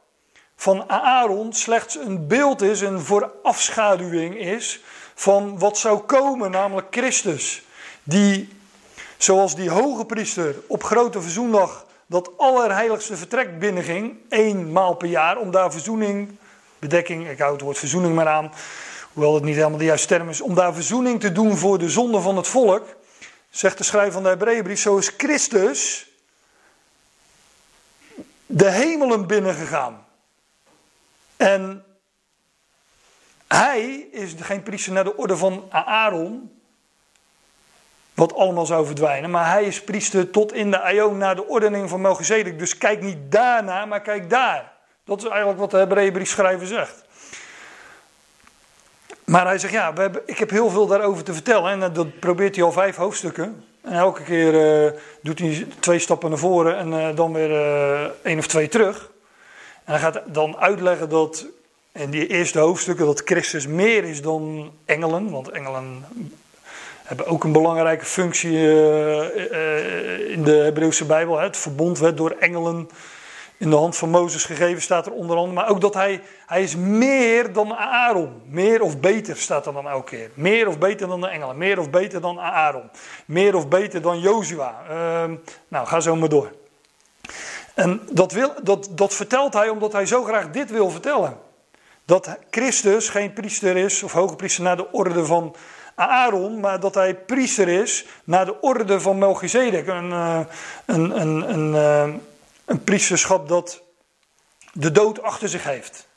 van Aaron slechts een beeld is, een voorafschaduwing is van wat zou komen, namelijk Christus. Die, zoals die hoge priester op grote verzoendag dat allerheiligste vertrek binnenging, één maal per jaar, om daar verzoening, bedekking, ik hou het woord verzoening maar aan, hoewel het niet helemaal de juiste term is, om daar verzoening te doen voor de zonde van het volk, zegt de schrijver van de Hebreeënbrief, zo is Christus de hemelen binnengegaan. En hij is geen priester naar de orde van Aaron, wat allemaal zou verdwijnen. Maar hij is priester tot in de aion naar de ordening van Melchizedek. Dus kijk niet daarna, maar kijk daar. Dat is eigenlijk wat de Hebreeënbriefschrijver zegt. Maar hij zegt, ja, we hebben, ik heb heel veel daarover te vertellen. En dat probeert hij al vijf hoofdstukken. En elke keer uh, doet hij twee stappen naar voren en uh, dan weer uh, één of twee terug. En hij gaat dan uitleggen dat in die eerste hoofdstukken dat Christus meer is dan engelen. Want engelen hebben ook een belangrijke functie uh, uh, in de Hebreeuwse Bijbel. Het verbond werd door engelen in de hand van Mozes gegeven, staat er onder andere. Maar ook dat hij, hij is meer dan Aaron. Meer of beter staat er dan elke keer. Meer of beter dan de engelen. Meer of beter dan Aaron. Meer of beter dan Jozua. Uh, nou, ga zo maar door. En dat, wil, dat, dat vertelt hij omdat hij zo graag dit wil vertellen. Dat Christus geen priester is, of hoge priester naar de orde van Aaron, maar dat hij priester is naar de orde van Melchizedek. Een, eh, een, een, een, eh, een priesterschap dat de dood achter zich heeft.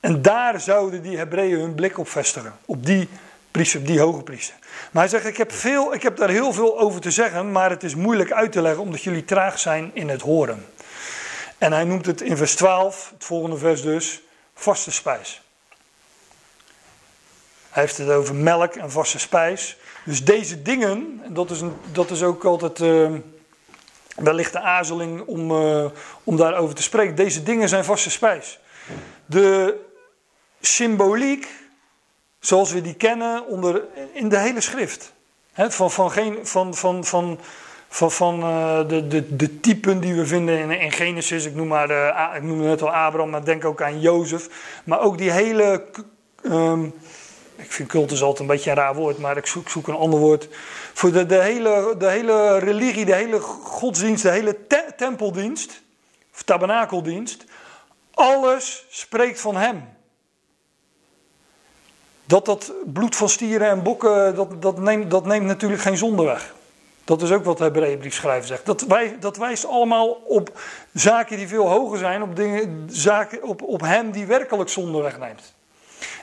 En daar zouden die Hebreeën hun blik op vestigen. Op die priester, die hoge priester. Maar hij zegt, ik heb, veel, ik heb daar heel veel over te zeggen, maar het is moeilijk uit te leggen omdat jullie traag zijn in het horen. En hij noemt het in vers 12, het volgende vers dus, vaste spijs. Hij heeft het over melk en vaste spijs. Dus deze dingen, en dat is, een, dat is ook altijd uh, wellicht de aarzeling om, uh, om daarover te spreken. Deze dingen zijn vaste spijs. De symboliek, zoals we die kennen onder, in de hele schrift. van, van, geen, van, van, van, van, van uh, de, de, de typen die we vinden in, in Genesis. Ik noem, maar, ik noemde net al Abraham, maar denk ook aan Jozef. Maar ook die hele. Um, ik vind cultus altijd een beetje een raar woord, maar ik zoek, zoek een ander woord. Voor de, hele, de hele religie, de hele godsdienst, de hele te, tempeldienst, of tabernakeldienst. Alles spreekt van hem. Dat dat bloed van stieren en bokken, dat, dat, neemt, dat neemt natuurlijk geen zonde weg. Dat is ook wat de Hebreeënbrief schrijver zegt. Dat, wij, dat wijst allemaal op zaken die veel hoger zijn, op, dingen, zaken, op, op hem die werkelijk zonde wegneemt.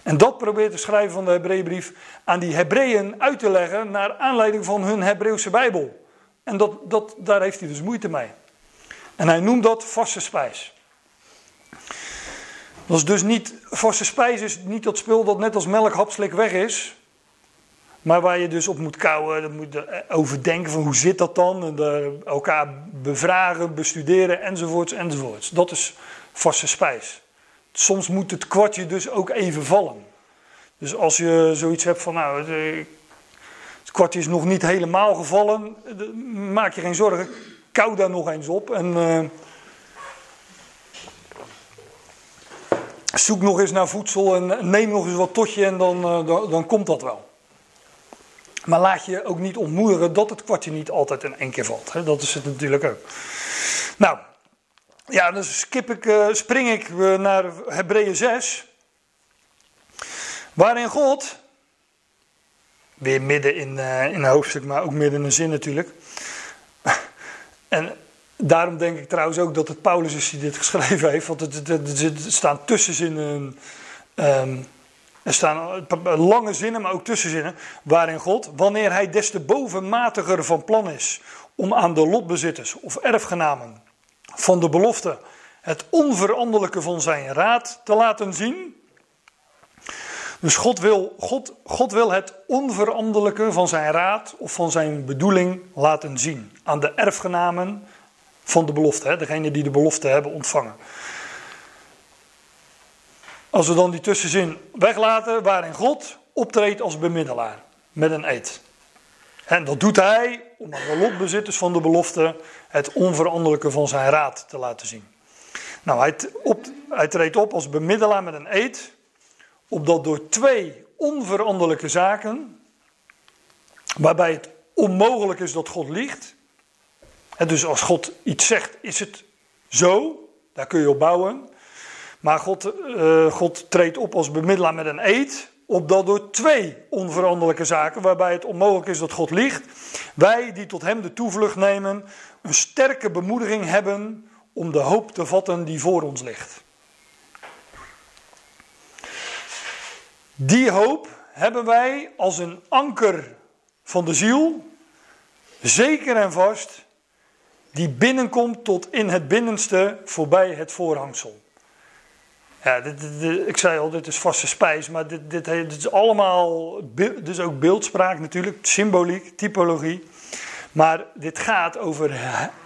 En dat probeert de schrijver van de Hebreeënbrief aan die Hebreeën uit te leggen naar aanleiding van hun Hebreeuwse Bijbel. En dat, dat, daar heeft hij dus moeite mee. En hij noemt dat vaste spijs. Dat is dus niet, vaste spijs is niet dat spul dat net als melk hapslik weg is. Maar waar je dus op moet kouwen, moet overdenken van hoe zit dat dan. En elkaar bevragen, bestuderen enzovoorts enzovoorts. Dat is vaste spijs. Soms moet het kwartje dus ook even vallen. Dus als je zoiets hebt van nou, het kwartje is nog niet helemaal gevallen, maak je geen zorgen. Kou daar nog eens op en uh, zoek nog eens naar voedsel en neem nog eens wat totje en dan, dan, dan komt dat wel. Maar laat je ook niet ontmoedigen dat het kwartje niet altijd in één keer valt. Hè? Dat is het natuurlijk ook. Nou, ja, dan skip ik, uh, spring ik uh, naar Hebreeën 6. Waarin God, weer midden in, uh, in een hoofdstuk, maar ook midden in een zin natuurlijk. [LAUGHS] en daarom denk ik trouwens ook dat het Paulus is die dit [LAUGHS] geschreven heeft. Want het, staan tussenzinnen. Um, er staan lange zinnen, maar ook tussenzinnen. Waarin God, wanneer hij des te bovenmatiger van plan is. om aan de lotbezitters of erfgenamen van de belofte het onveranderlijke van zijn raad te laten zien. Dus God wil, God, God wil het onveranderlijke van zijn raad of van zijn bedoeling laten zien aan de erfgenamen van de belofte, hè, degene die de belofte hebben ontvangen. Als we dan die tussenzin weglaten, waarin God optreedt als bemiddelaar met een eed. En dat doet hij om aan de lotbezitters van de belofte het onveranderlijke van zijn raad te laten zien. Nou, hij, treedt op als bemiddelaar met een eed, opdat door twee onveranderlijke zaken, waarbij het onmogelijk is dat God liegt. En dus als God iets zegt, is het zo, daar kun je op bouwen. Maar God, uh, God treedt op als bemiddelaar met een eed, opdat door twee onveranderlijke zaken, waarbij het onmogelijk is dat God liegt, wij die tot Hem de toevlucht nemen, een sterke bemoediging hebben om de hoop te vatten die voor ons ligt. Die hoop hebben wij als een anker van de ziel, zeker en vast, die binnenkomt tot in het binnenste voorbij het voorhangsel. Ja, dit, ik zei al, dit is vaste spijs, maar dit, dit, is allemaal, is ook beeldspraak natuurlijk, symboliek, typologie. Maar dit gaat over,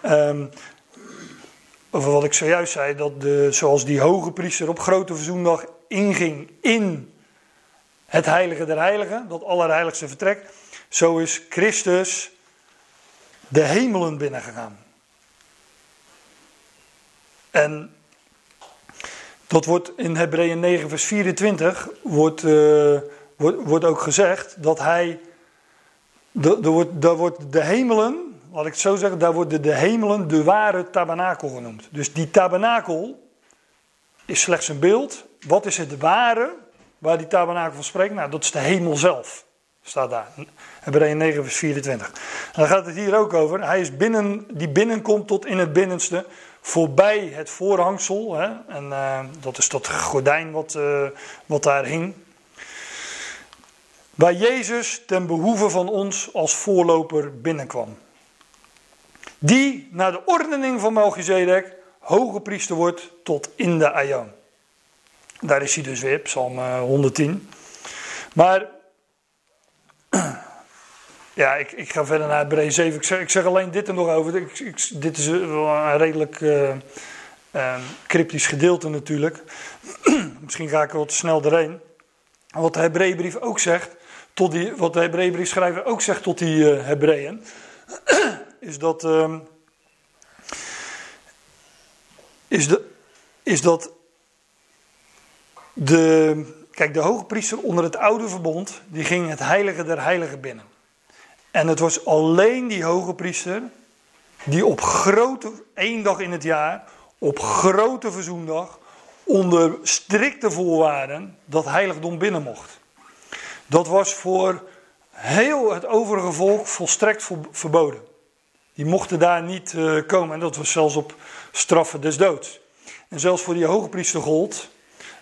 um, over wat ik zojuist zei, dat de, zoals die hoge priester op grote verzoendag inging in het heilige der heiligen, dat allerheiligste vertrek, zo is Christus de hemelen binnengegaan. En dat wordt in Hebreeën 9, vers 24, wordt, uh, wordt, wordt ook gezegd dat hij, daar wordt, daar wordt de hemelen, laat ik het zo zeggen, daar worden de hemelen de ware tabernakel genoemd. Dus die tabernakel is slechts een beeld. Wat is het ware waar die tabernakel van spreekt? Nou, dat is de hemel zelf, staat daar. Hebreeën 9, vers 24. En dan gaat het hier ook over. Hij is binnen, die binnenkomt tot in het binnenste voorbij het voorhangsel. Hè, en uh, dat is dat gordijn wat, uh, wat daar hing. Waar Jezus ten behoeve van ons als voorloper binnenkwam. Die naar de ordening van Melchizedek hoge priester wordt tot in de aion. Daar is hij dus weer, Psalm 110. Maar ja, ik, ik ga verder naar Hebreeën 7. Ik zeg, alleen dit er nog over. Ik, ik, dit is een redelijk uh, cryptisch gedeelte natuurlijk. [CLEARS THROAT] Misschien ga ik er wat snel doorheen. Wat de Hebreeënbrief ook zegt, tot die, wat de Hebreeënbriefschrijver ook zegt tot die uh, Hebreeën, [CLEARS THROAT] is dat, uh, is, de, is dat de, kijk, de hoge priester onder het oude verbond, die ging het heilige der heiligen binnen. En het was alleen die hoge priester die op grote, één dag in het jaar, op grote verzoendag, onder strikte voorwaarden dat heiligdom binnen mocht. Dat was voor heel het overige volk volstrekt verboden. Die mochten daar niet uh, komen en dat was zelfs op straffen des doods. En zelfs voor die hoogpriester gold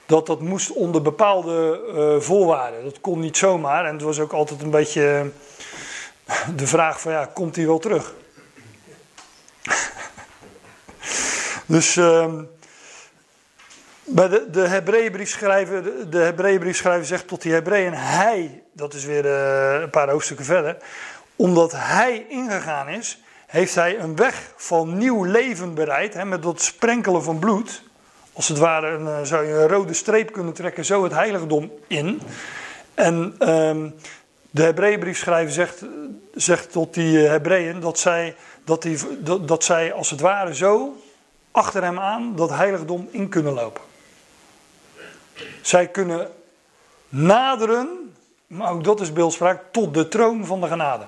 dat dat moest onder bepaalde uh, voorwaarden. Dat kon niet zomaar en het was ook altijd een beetje de vraag van ja, komt hij wel terug? dus... Bij de, de Hebreeënbriefschrijver, de, de Hebreeënbriefschrijver zegt tot die Hebreeën, hij, dat is weer uh, een paar hoofdstukken verder, omdat hij ingegaan is, heeft hij een weg van nieuw leven bereid, hè, met dat sprenkelen van bloed. Als het ware een, uh, zou je een rode streep kunnen trekken, zo het heiligdom in. En um, de Hebreeënbriefschrijver zegt, zegt tot die uh, Hebreeën dat zij, dat, die, dat, dat zij als het ware zo achter hem aan dat heiligdom in kunnen lopen. Zij kunnen naderen, maar ook dat is beeldspraak, tot de troon van de genade.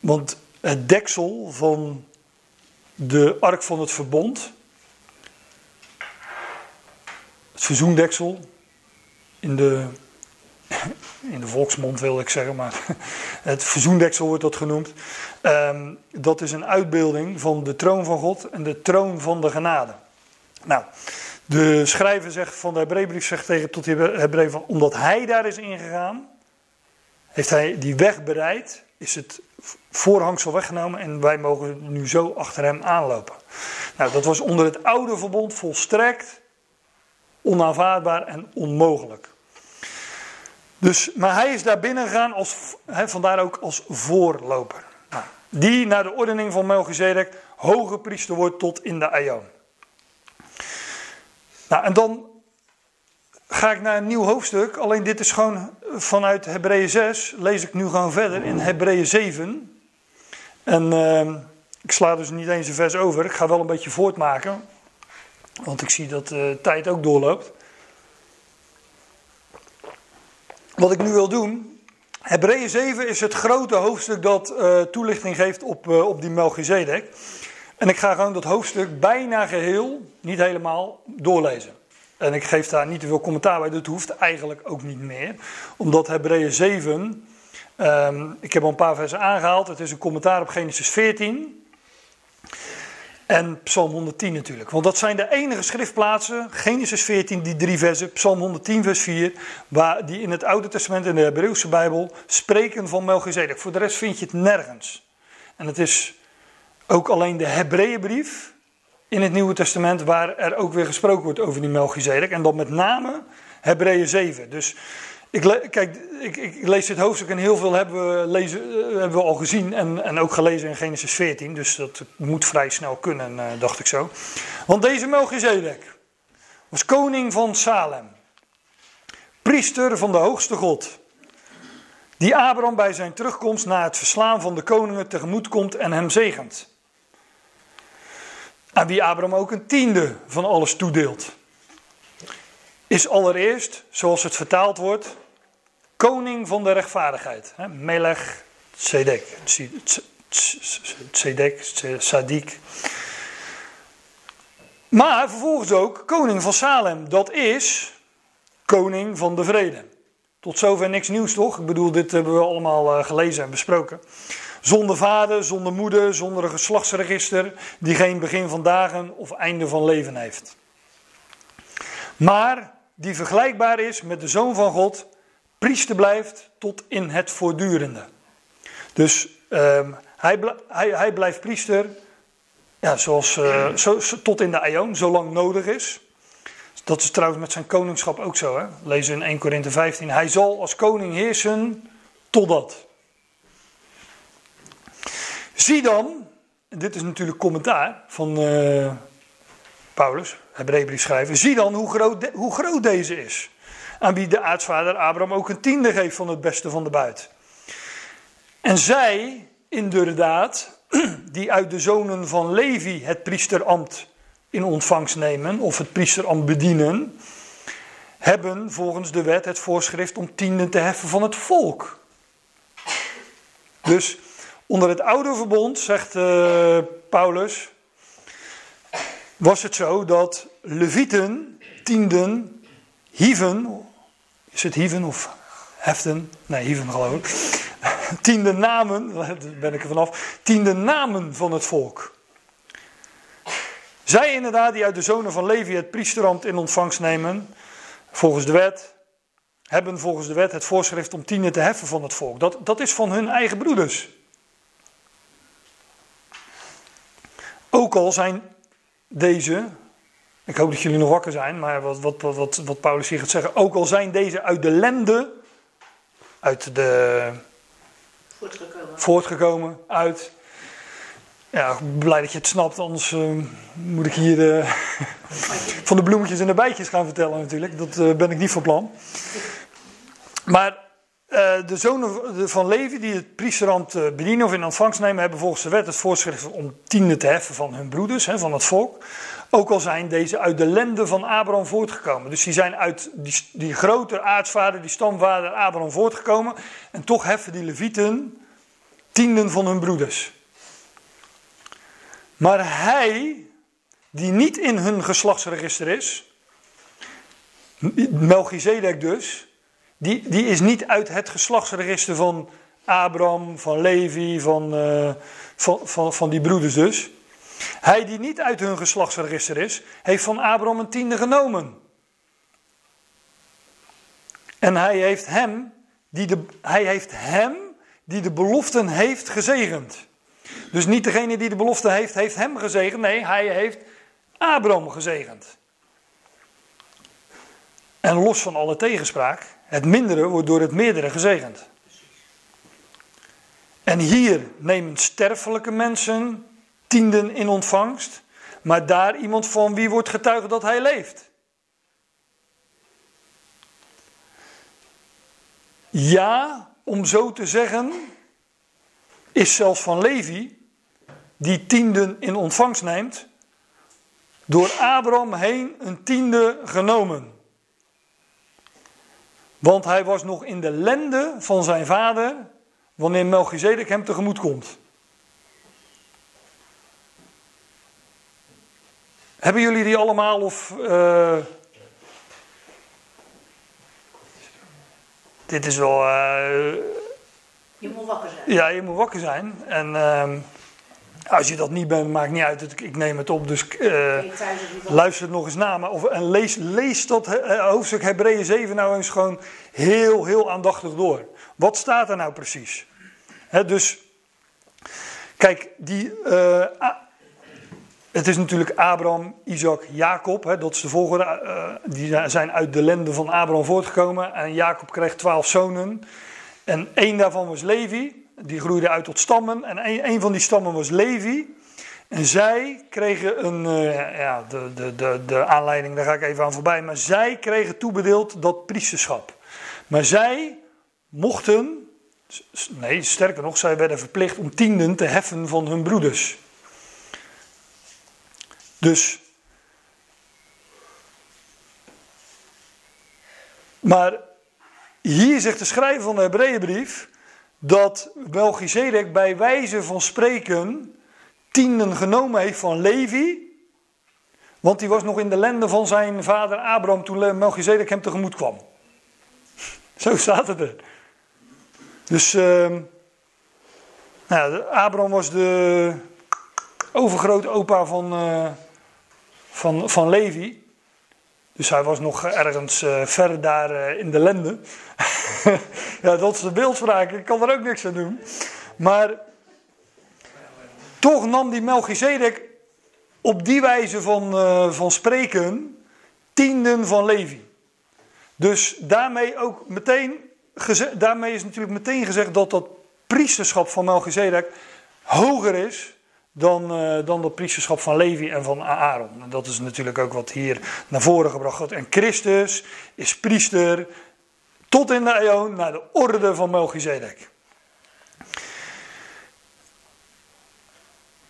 Want het deksel van de ark van het verbond, het verzoendeksel, in de, in de volksmond wil ik zeggen, maar [LAUGHS] het verzoendeksel wordt dat genoemd. Um, dat is een uitbeelding van de troon van God en de troon van de genade. Nou, de schrijver zegt van de Hebreeënbrief zegt tegen tot de Hebreeën van omdat hij daar is ingegaan, heeft hij die weg bereid, is het voorhangsel weggenomen en wij mogen nu zo achter hem aanlopen. Nou, dat was onder het oude verbond volstrekt onaanvaardbaar en onmogelijk. Dus, maar hij is daar binnen gegaan, als, vandaar ook als voorloper. Nou, die naar de ordening van Melchizedek hoge priester wordt tot in de Aion. Nou, en dan ga ik naar een nieuw hoofdstuk. Alleen dit is gewoon vanuit Hebreeën 6. Lees ik nu gewoon verder in Hebreeën 7. En uh, ik sla dus niet eens een vers over. Ik ga wel een beetje voortmaken. Want ik zie dat de tijd ook doorloopt. Wat ik nu wil doen. Hebreeën 7 is het grote hoofdstuk dat uh, toelichting geeft op, uh, op die Melchizedek. En ik ga gewoon dat hoofdstuk bijna geheel, niet helemaal, doorlezen. En ik geef daar niet te veel commentaar bij, dat hoeft eigenlijk ook niet meer. Omdat Hebreeën 7, um, ehm, ik heb al een paar versen aangehaald, het is een commentaar op Genesis 14. En Psalm 110 natuurlijk. Want dat zijn de enige schriftplaatsen, Genesis 14, die drie versen, Psalm 110, vers 4, waar die in het Oude Testament en de Hebreeuwse Bijbel spreken van Melchizedek. Voor de rest vind je het nergens. En het is ook alleen de Hebreeënbrief in het Nieuwe Testament waar er ook weer gesproken wordt over die Melchizedek. En dan met name Hebreeën 7. Dus ik, kijk, ik, ik, lees dit hoofdstuk en heel veel hebben we, eh, hebben we al gezien en, en ook gelezen in Genesis 14. Dus dat moet vrij snel kunnen, eh, dacht ik zo. Want deze Melchizedek was koning van Salem. Priester van de hoogste God. Die Abraham bij zijn terugkomst na het verslaan van de koningen tegemoet komt en hem zegent. Aan wie Abraham ook een tiende van alles toedeelt is allereerst, zoals het vertaald wordt, koning van de rechtvaardigheid. Melech Tzedek, Tzedek, Sadik. Maar vervolgens ook koning van Salem, dat is koning van de vrede. Tot zover niks nieuws toch? Ik bedoel, dit hebben we allemaal eh, gelezen en besproken. Zonder vader, zonder moeder, zonder een geslachtsregister, die geen begin van dagen of einde van leven heeft. Maar die vergelijkbaar is met de Zoon van God, priester blijft tot in het voortdurende. Dus um, hij, hij, hij, blijft priester, ja, zoals, uh, zo, tot in de aion, zolang nodig is. Dat is trouwens met zijn koningschap ook zo. Hè? Lezen in 1 Korinthe 15. Hij zal als koning heersen totdat. Zie dan, dit is natuurlijk commentaar van, uh, Paulus, Hebreeënbrief schrijven, zie dan hoe groot, hoe groot deze is. Aan wie de aartsvader Abraham ook een tiende geeft van het beste van de buit. En zij, inderdaad, [CLEARS THROAT] die uit de zonen van Levi het priesterambt in ontvangst nemen, of het priesterambt bedienen, hebben volgens de wet het voorschrift om tienden te heffen van het volk. Dus onder het oude verbond, zegt uh, Paulus, was het zo dat levieten tienden hieven, is het hieven of heften? Nee, hieven geloof ik. [LAUGHS] Tiende namen, ben ik er vanaf, tiende namen van het volk. Zij inderdaad die uit de zonen van Levi het priesterambt in ontvangst nemen, volgens de wet, hebben volgens de wet het voorschrift om tienden te heffen van het volk. Dat, dat is van hun eigen broeders. Ook al zijn deze, ik hoop dat jullie nog wakker zijn, maar wat, wat, wat, wat Paulus hier gaat zeggen, ook al zijn deze uit de lende, uit de. Voortgekomen. Voortgekomen, uit. Ja, blij dat je het snapt, anders uh, moet ik hier uh, [LAUGHS] van de bloemetjes en de bijtjes gaan vertellen natuurlijk. Dat uh, ben ik niet van plan. Maar uh, de zonen van Levi die het priesterand uh, bedienen of in ontvangst nemen, hebben volgens de wet het voorschrift om tiende te heffen van hun broeders, hè, van het volk. Ook al zijn deze uit de lende van Abraham voortgekomen. Dus die zijn uit die, die grote aartsvader, die stamvader Abraham voortgekomen. En toch heffen die levieten tienden van hun broeders. Maar hij, die niet in hun geslachtsregister is, Melchizedek dus, die, die is niet uit het geslachtsregister van Abraham, van Levi, van, uh, van, van, van die broeders dus. Hij die niet uit hun geslachtsregister is, heeft van Abraham een tiende genomen. En hij heeft hem, die de, hij heeft hem die de beloften heeft gezegend. Dus niet degene die de belofte heeft, heeft hem gezegend. Nee, hij heeft Abraham gezegend. En los van alle tegenspraak, het mindere wordt door het meerdere gezegend. En hier nemen sterfelijke mensen tienden in ontvangst, maar daar iemand van wie wordt getuigd dat hij leeft. Ja, om zo te zeggen, is zelfs van Levi, die tienden in ontvangst neemt, door Abraham heen een tiende genomen. Want hij was nog in de lende van zijn vader wanneer Melchizedek hem tegemoet komt. Hebben jullie die allemaal of... Uh... Dit is wel... Uh... Je moet wakker zijn. Ja, je moet wakker zijn. En... Uh... Als je dat niet bent, maakt niet uit. Ik neem het op, dus uh, luister het nog eens na. Maar of, en lees, lees dat hoofdstuk Hebreeën 7 nou eens gewoon heel, heel aandachtig door. Wat staat er nou precies? dus, kijk, die, uh, het is natuurlijk Abraham, Isaac, Jacob. dat is de volgende. Uh, die zijn uit de lende van Abraham voortgekomen. En Jacob kreeg twaalf zonen. En één daarvan was Levi. Die groeide uit tot stammen. En een, een van die stammen was Levi. En zij kregen een, uh, ja, de, de, de, de aanleiding, daar ga ik even aan voorbij. Maar zij kregen toebedeeld dat priesterschap. Maar zij mochten, nee, sterker nog, zij werden verplicht om tienden te heffen van hun broeders. Dus. Maar hier zegt de schrijver van de Hebreeënbrief dat Melchizedek bij wijze van spreken tienden genomen heeft van Levi. Want die was nog in de lende van zijn vader Abraham toen Melchizedek hem tegemoet kwam. [LAUGHS] Zo staat het er. Dus uh, nou, was de overgrote opa van, uh, van, van Levi. Dus hij was nog ergens uh, ver daar uh, in de lende. [LAUGHS] ja, dat is de beeldspraak. Ik kan er ook niks aan doen. Maar toch nam die Melchizedek op die wijze van, uh, van spreken tienden van Levi. Dus daarmee ook meteen, daarmee is natuurlijk meteen gezegd dat dat priesterschap van Melchizedek hoger is dan, uh, dan dat priesterschap van Levi en van Aaron. En dat is natuurlijk ook wat hier naar voren gebracht wordt. En Christus is priester tot in de eeuw naar de orde van Melchizedek.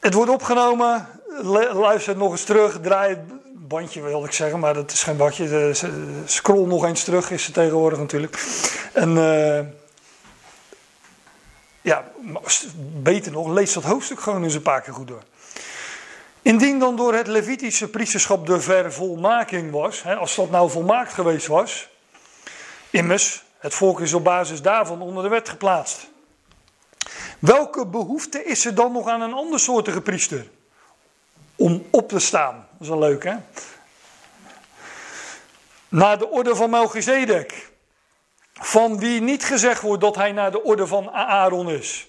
Het wordt opgenomen, luister nog eens terug, draai het bandje wil ik zeggen, maar dat is geen bandje. Scroll nog eens terug is het tegenwoordig natuurlijk. En uh, ja, beter nog, lees dat hoofdstuk gewoon eens een paar keer goed door. Indien dan door het Levitische priesterschap de vervolmaking was, hè, als dat nou volmaakt geweest was, immers, het volk is op basis daarvan onder de wet geplaatst. Welke behoefte is er dan nog aan een andersoortige priester? Om op te staan. Dat is wel leuk, hè? Naar de orde van Melchizedek. Van wie niet gezegd wordt dat hij naar de orde van Aaron is.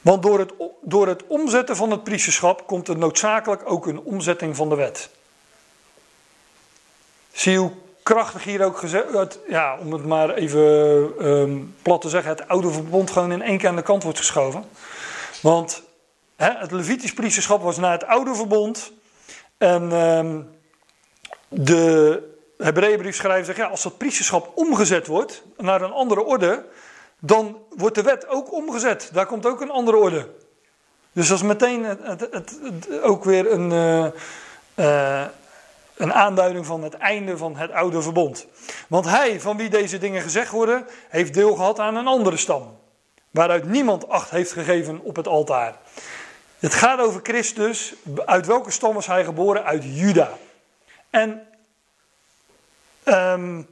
Want door het, door het omzetten van het priesterschap komt er noodzakelijk ook een omzetting van de wet. Zie hoe krachtig hier ook gezegd, ja, om het maar even um, plat te zeggen, het oude verbond gewoon in één keer aan de kant wordt geschoven. Want het Levitisch priesterschap was naar het oude verbond. En um, de Hebreeënbriefschrijver zegt, ja, als dat priesterschap omgezet wordt naar een andere orde, dan wordt de wet ook omgezet. Daar komt ook een andere orde. Dus dat is meteen het, ook weer een, uh, uh, een aanduiding van het einde van het oude verbond. Want hij, van wie deze dingen gezegd worden, heeft deel gehad aan een andere stam. Waaruit niemand acht heeft gegeven op het altaar. Het gaat over Christus. Uit welke stam was hij geboren? Uit Juda. En um,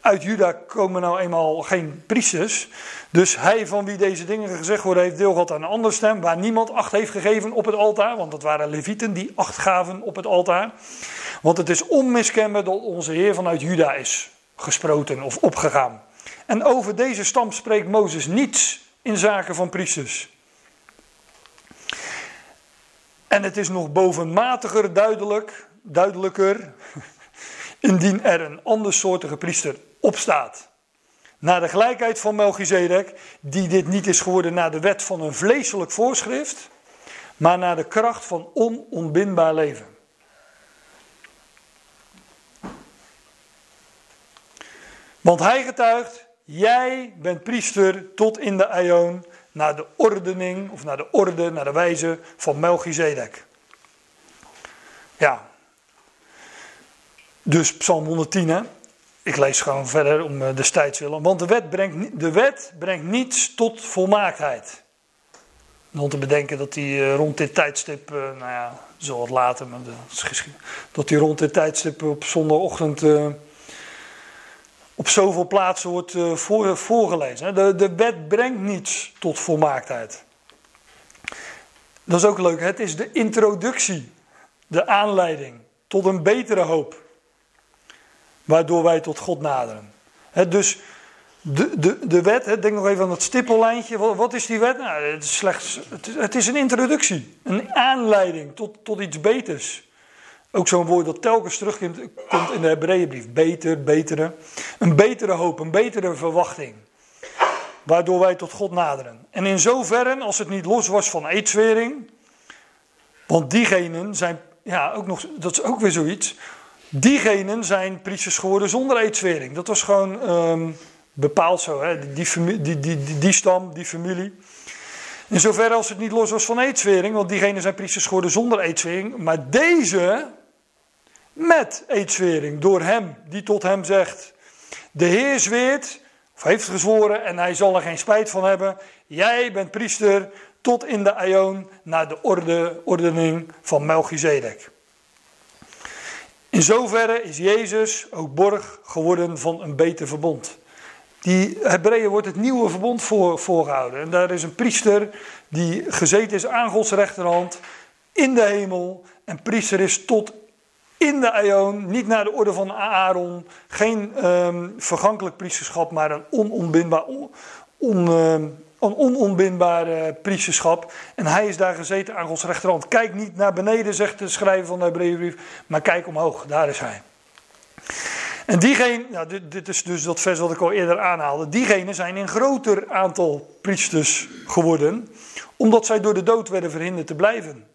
uit Juda komen nou eenmaal geen priesters. Dus hij van wie deze dingen gezegd worden, heeft deel gehad aan een andere stem. Waar niemand acht heeft gegeven op het altaar. Want dat waren levieten die acht gaven op het altaar. Want het is onmiskenbaar dat onze Heer vanuit Juda is gesproten of opgegaan. En over deze stam spreekt Mozes niets in zaken van priesters. En het is nog bovenmatiger duidelijk, duidelijker, indien er een andersoortige priester opstaat. Naar de gelijkheid van Melchizedek, die dit niet is geworden naar de wet van een vleeselijk voorschrift, maar naar de kracht van onontbindbaar leven. Want hij getuigt, jij bent priester tot in de aion, naar de ordening, of naar de orde, naar de wijze van Melchizedek. Ja. Dus Psalm 110, hè? Ik lees gewoon verder om eh, destijds willen. Want de wet, brengt, de wet brengt niets tot volmaaktheid. Om te bedenken dat hij eh, rond dit tijdstip, eh, nou ja, zo wat later, maar dat hij rond dit tijdstip op zondagochtend op zoveel plaatsen wordt voor, voorgelezen. De, de wet brengt niets tot volmaaktheid. Dat is ook leuk. Het is de introductie, de aanleiding tot een betere hoop waardoor wij tot God naderen. dus de, de, de wet, denk nog even aan dat stippellijntje. Wat, is die wet? Nou, het, is slechts, het, is een introductie, een aanleiding tot, tot iets beters. Ook zo'n woord dat telkens terugkomt in de Hebreeënbrief. Beter, betere. Een betere hoop, een betere verwachting. Waardoor wij tot God naderen. En in zoverre, als het niet los was van eetzwering. Want diegenen zijn, ja, ook nog, dat is ook weer zoiets. Diegenen zijn priesters geworden zonder eetzwering. Dat was gewoon um, bepaald zo. Hè? Die, die, die, die, stam, die familie. In zoverre als het niet los was van eetzwering, want diegenen zijn priesters geworden zonder eetzwering. Maar deze met eetzwering, door hem, die tot hem zegt: De Heer zweert, of heeft gezworen, en hij zal er geen spijt van hebben. Jij bent priester tot in de aion naar de orde, ordening van Melchizedek. In zoverre is Jezus ook borg geworden van een beter verbond. Die Hebreeën wordt het nieuwe verbond voor, voorgehouden. En daar is een priester die gezeten is aan Gods rechterhand in de hemel. En priester is tot in de Aion, niet naar de orde van Aaron. Geen um, vergankelijk priesterschap, maar een onontbindbaar, on, um, een onontbindbare priesterschap. En hij is daar gezeten aan Gods rechterhand. Kijk niet naar beneden, zegt de schrijver van de Hebreeënbrief, maar kijk omhoog, daar is hij. En diegene, nou dit, dit, is dus dat vers wat ik al eerder aanhaalde, diegenen zijn in groter aantal priesters geworden, Omdat zij door de dood werden verhinderd te blijven.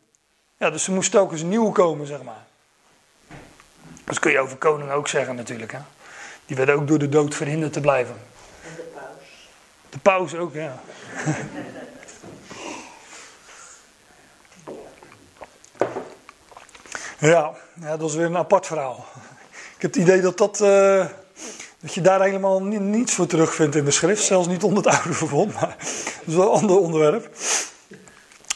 Ja, dus er moest telkens nieuw komen, zeg maar. Dat kun je over koning ook zeggen natuurlijk. Hè? Die werden ook door de dood verhinderd te blijven. De paus ook, ja. ja, ja, dat is weer een apart verhaal. Ik heb het idee dat, dat, eh, dat je daar helemaal ni- niets voor terugvindt in de schrift. Zelfs niet onder het oude verbond, maar dat is wel een ander onderwerp.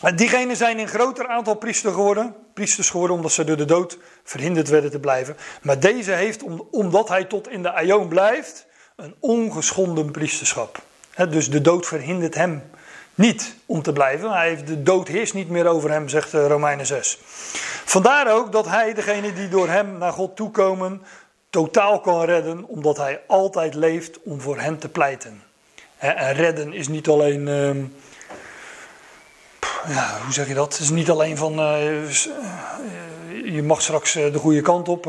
En diegenen zijn in groter aantal priester geworden, priesters geworden omdat ze door de dood verhinderd werden te blijven. Maar deze heeft, om- omdat hij tot in de aion blijft, een ongeschonden priesterschap. Dus de dood verhindert hem niet om te blijven. Hij heeft, de dood heerst niet meer over hem, zegt eh, Romeinen 6. Vandaar ook dat hij, degene die door hem naar God toekomen, totaal kan redden, omdat hij altijd leeft om voor hen te pleiten. En redden is niet alleen. ehm, ja, hoe zeg je dat? Het is niet alleen van. eh, eh, je mag straks de goede kant op.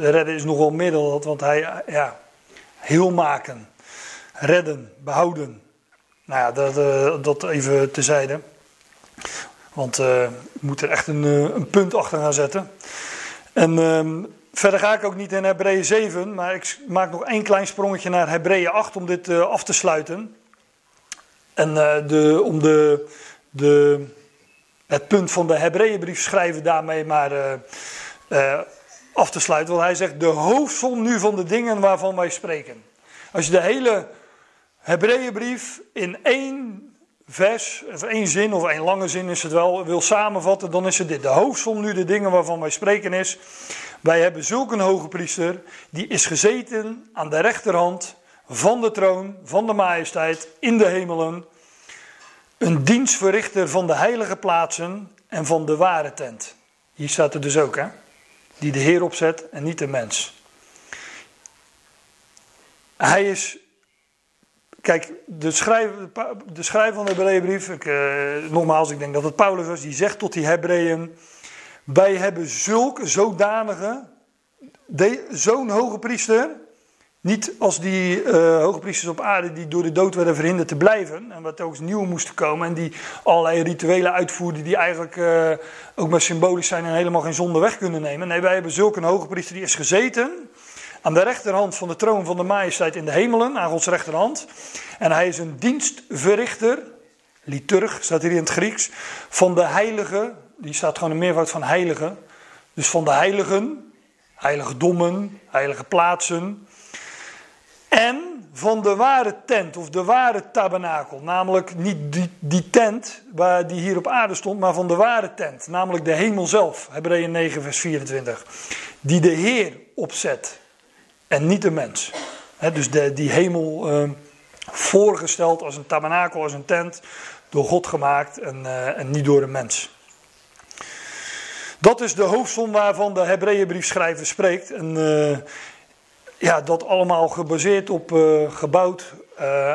redden is nog wel dat, want hij. ja, heel maken. Redden, behouden. Nou ja, dat, eh, dat even tezijde. Want eh ik moet er echt een, eh, een punt achter gaan zetten. En ehm, verder ga ik ook niet in Hebreeën 7, maar ik maak nog één klein sprongetje naar Hebreeën 8 om dit af te sluiten. En de, om de, de, het punt van de Hebreeënbrief schrijven daarmee maar af te sluiten. Want hij zegt de hoofdsom nu van de dingen waarvan wij spreken. Als je de hele Hebreeënbrief in één vers, of één zin of één lange zin is het wel, wil samenvatten, dan is het dit. De hoofdsom nu de dingen waarvan wij spreken is, wij hebben zulk een hoge priester, die is gezeten aan de rechterhand van de troon, van de majesteit, in de hemelen, een dienstverrichter van de heilige plaatsen en van de ware tent. Hier staat er dus ook, hè? Die de Heer opzet en niet de mens. Hij is Kijk, de schrijver, de schrijver van de Hebreeënbrief, ik, eh, nogmaals, ik denk dat het Paulus was, die zegt tot die Hebreeën: Wij hebben zulke zodanige, zo'n hoge priester, niet als die eh, hoge priesters op aarde die door de dood werden verhinderd te blijven en wat eens nieuw moesten komen en die allerlei rituelen uitvoerden die eigenlijk eh, ook maar symbolisch zijn en helemaal geen zonde weg kunnen nemen. Nee, wij hebben zulke een hoge priester die is gezeten aan de rechterhand van de troon van de majesteit in de hemelen, aan Gods rechterhand. En hij is een dienstverrichter, liturg staat hier in het Grieks, van de heilige, die staat gewoon een meervoud van heilige, dus van de heiligen, heiligdommen, heilige plaatsen. En van de ware tent of de ware tabernakel, namelijk niet die, die tent waar die hier op aarde stond, maar van de ware tent, namelijk de hemel zelf, Hebreeën 9 vers 24, die de Heer opzet en niet de mens. Dus de, die hemel eh, voorgesteld als een tabernakel, als een tent, door God gemaakt en, uh, en niet door een mens. Dat is de hoofdsom waarvan de Hebreeënbriefschrijver spreekt. En uh, ja, dat allemaal gebaseerd op, uh, gebouwd,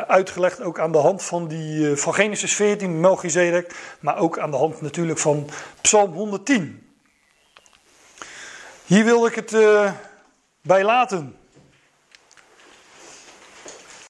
uitgelegd ook aan de hand van, die, van Genesis 14, Melchizedek, maar ook aan de hand natuurlijk van Psalm 110. Hier wil ik het bij laten.